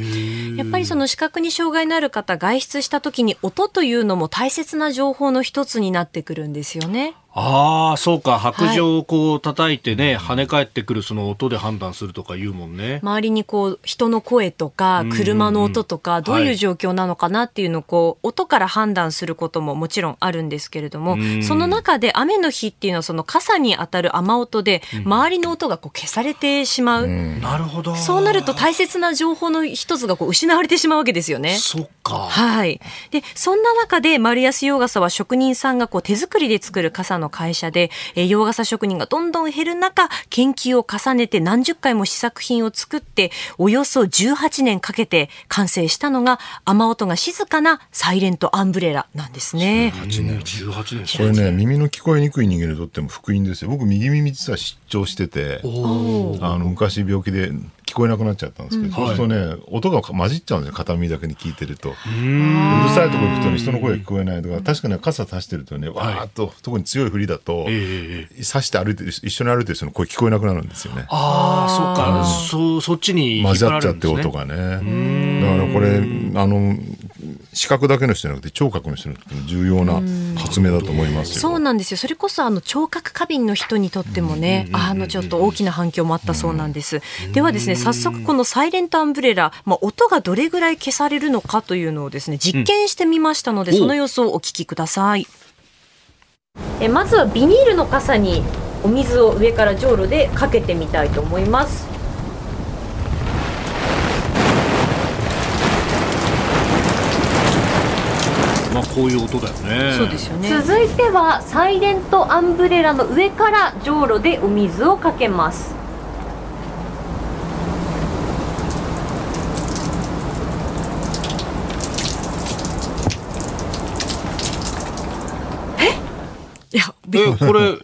やっぱりその視覚に障害のある方外出した時に音というのも大切な情報の一つになってくるんですよね。ああ、そうか。白状をこう叩いてね、跳ね返ってくるその音で判断するとか言うもんね。周りにこう人の声とか車の音とかどういう状況なのかなっていうのをこう音から判断することももちろんあるんですけれどもその中で雨の日っていうのはその傘に当たる雨音で周りの音がこう消されてしまう。なるほど。そうなると大切な情報の一つがこう失われてしまうわけですよね。そっか。はい。で、そんな中で丸安洋傘は職人さんがこう手作りで作る傘の会社で、えー洋傘職人がどんどん減る中、研究を重ねて何十回も試作品を作って、およそ18年かけて完成したのが、雨音が静かなサイレントアンブレラなんですね。8年、18年。これね、耳の聞こえにくい人間にとっても福音ですよ。僕、右耳実は失調してて、あの昔病気で聞こえなくなっちゃったんですけど、そうするとね、音が混じっちゃうんですよ、片耳だけに聞いてると。うるさいとこ行くとね、人の声が聞こえないとか、確かに傘差してるとね、わーっと、特に強い振りだと、ええ差して歩いてる、一緒に歩いてる人の声聞こえなくなるんですよね。ああ、そっか、そ、そっちに引混ざっちゃって。音がね。だからこれ、あの、視覚だけの人じゃなくて聴覚の人にとっても重要な発明だと思いますよ。そうなんですよ。それこそあの聴覚過敏の人にとってもね、あのちょっと大きな反響もあったそうなんです。ではですね、早速このサイレントアンブレラ、まあ音がどれぐらい消されるのかというのをですね、実験してみましたので、その様子をお聞きください。えまずはビニールの傘にお水を上からじょうろでかけてみたいと思います。まあ、こういう音だよね。そうですよね。続いてはサイレントアンブレラの上からじょうろでお水をかけます。え？いや、え、これ、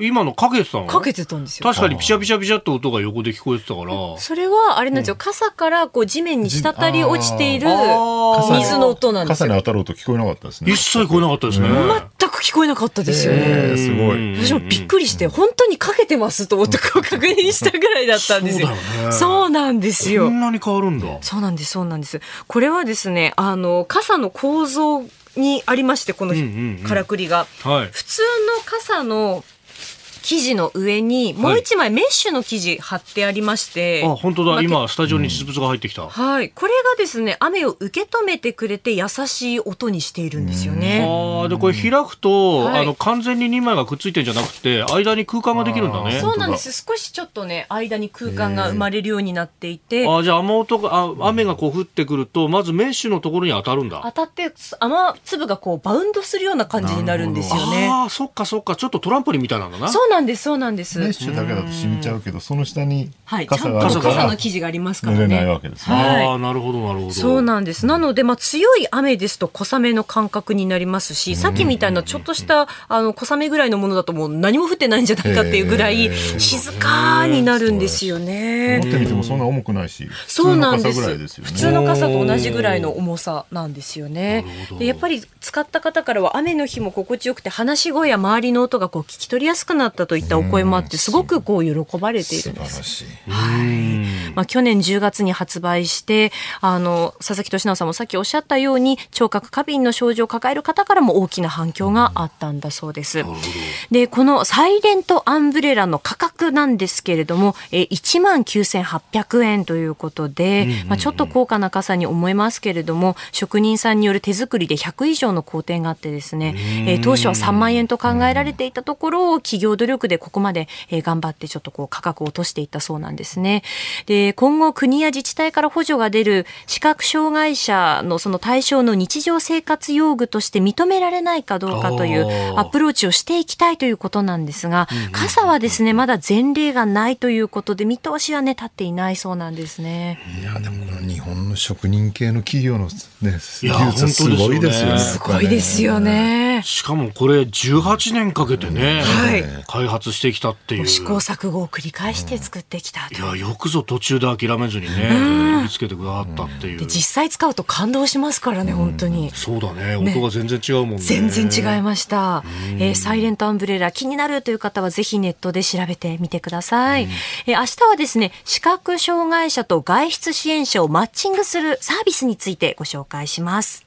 今のかけてたの？かけてたんですよ。確かにピシャピシャピシャって音が横で聞こえてたから。それはあれなんですよ、傘からこう地面に滴り落ちている水の音なんですよ。傘に当たる音聞こえなかったですね。一切聞こえなかったですね。全く聞こえなかったですよね。えーすごい。私もびっくりして、本当にかけてますと思ってこう確認したぐらいだったんですよ。そうだよねそうなんですよこ。んなに変わるんだ。そうなんです、そうなんです。これはですね、あの、傘の構造にありまして、このうんうんうんからくりが。はい。普通の傘の生地の上に、もう一枚メッシュの生地貼ってありまして。あ、本当だ。まあ今、スタジオに実物が入ってきた。はい。これがですね、雨を受け止めてくれて優しい音にしているんですよね。ああ、で、これ開くと、はいあの、完全に2枚がくっついてんじゃなくて、間に空間ができるんだね。そうなんです。少しちょっとね、間に空間が生まれるようになっていて、あーじゃあ雨音が、あ雨がこう降ってくると、まずメッシュのところに当たるんだ。当たって雨粒がこうバウンドするような感じになるんですよね。ああ、そっかそっか。ちょっとトランポリンみたいなんだな。そうなんです、そうなんです。メッシュだけだと染みちゃうけど、その下にはい、ちゃんと傘があるか傘らの生地がありますから濡れないね。わけですね。はいああ、なるほど、なるほど。そうなんです。なので、まあ、強い雨ですと小雨の感覚になりますし、さっきみたいなちょっとした、あの、小雨ぐらいのものだともう何も降ってないんじゃないかっていうぐらい静かになるんですよね。持ってみてもそんな重くないし、そうなんです普通の傘ぐらいですよね。普通の傘と同じぐらいの重さなんですよね。でやっぱり使った方からは雨の日も心地よくて話し声や周りの音がこう聞き取りやすくなったといったお声もあってすごくこう喜ばれているんです。素晴らしい。まあ、去年10月に発売してあの佐々木俊直さんもさっきおっしゃったように聴覚過敏の症状を抱える方からも大きな反響があったんだそうです。でこのサイレントアンブレラの価格なんですけれどもえ1万9800円ということで、まあ、ちょっと高価な傘に思えますけれども職人さんによる手作りで100以上の工程があってですね、えー当初は3万円と考えられていたところを企業努力でここまで、えー頑張ってちょっとこう価格を落としていったそうなんですね。で今後国や自治体から補助が出る視覚障害者のその対象の日常生活用具として認められないかどうかというアプローチをしていきたいということなんですが、傘はですねまだ前例がないということで見通しはね立っていないそうなんですね。いや、でもこの日本の職人系の企業のね、技いや術はすごいですよね。本当ですよねすごいですよね。しかもこれ18年かけてね、はい開発してきたっていう。試行錯誤を繰り返して作ってきたといや、よくぞ途中で諦めずにね、見つけてくださったっていう。で実際使うと感動しますからね本当に。そうだね。音が全然違うもんね。全然違いました、えーサイレントアンブレラ気になるという方はぜひネットで調べてみてください、えー明日はですね視覚障害者と外出支援者をマッチングするサービスについてご紹介します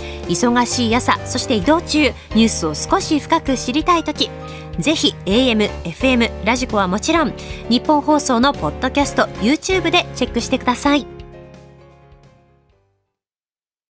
忙しい朝そして移動中ニュースを少し深く知りたい時ぜひ AM、FM、ラジコはもちろんニッポン放送のポッドキャスト YouTube でチェックしてください。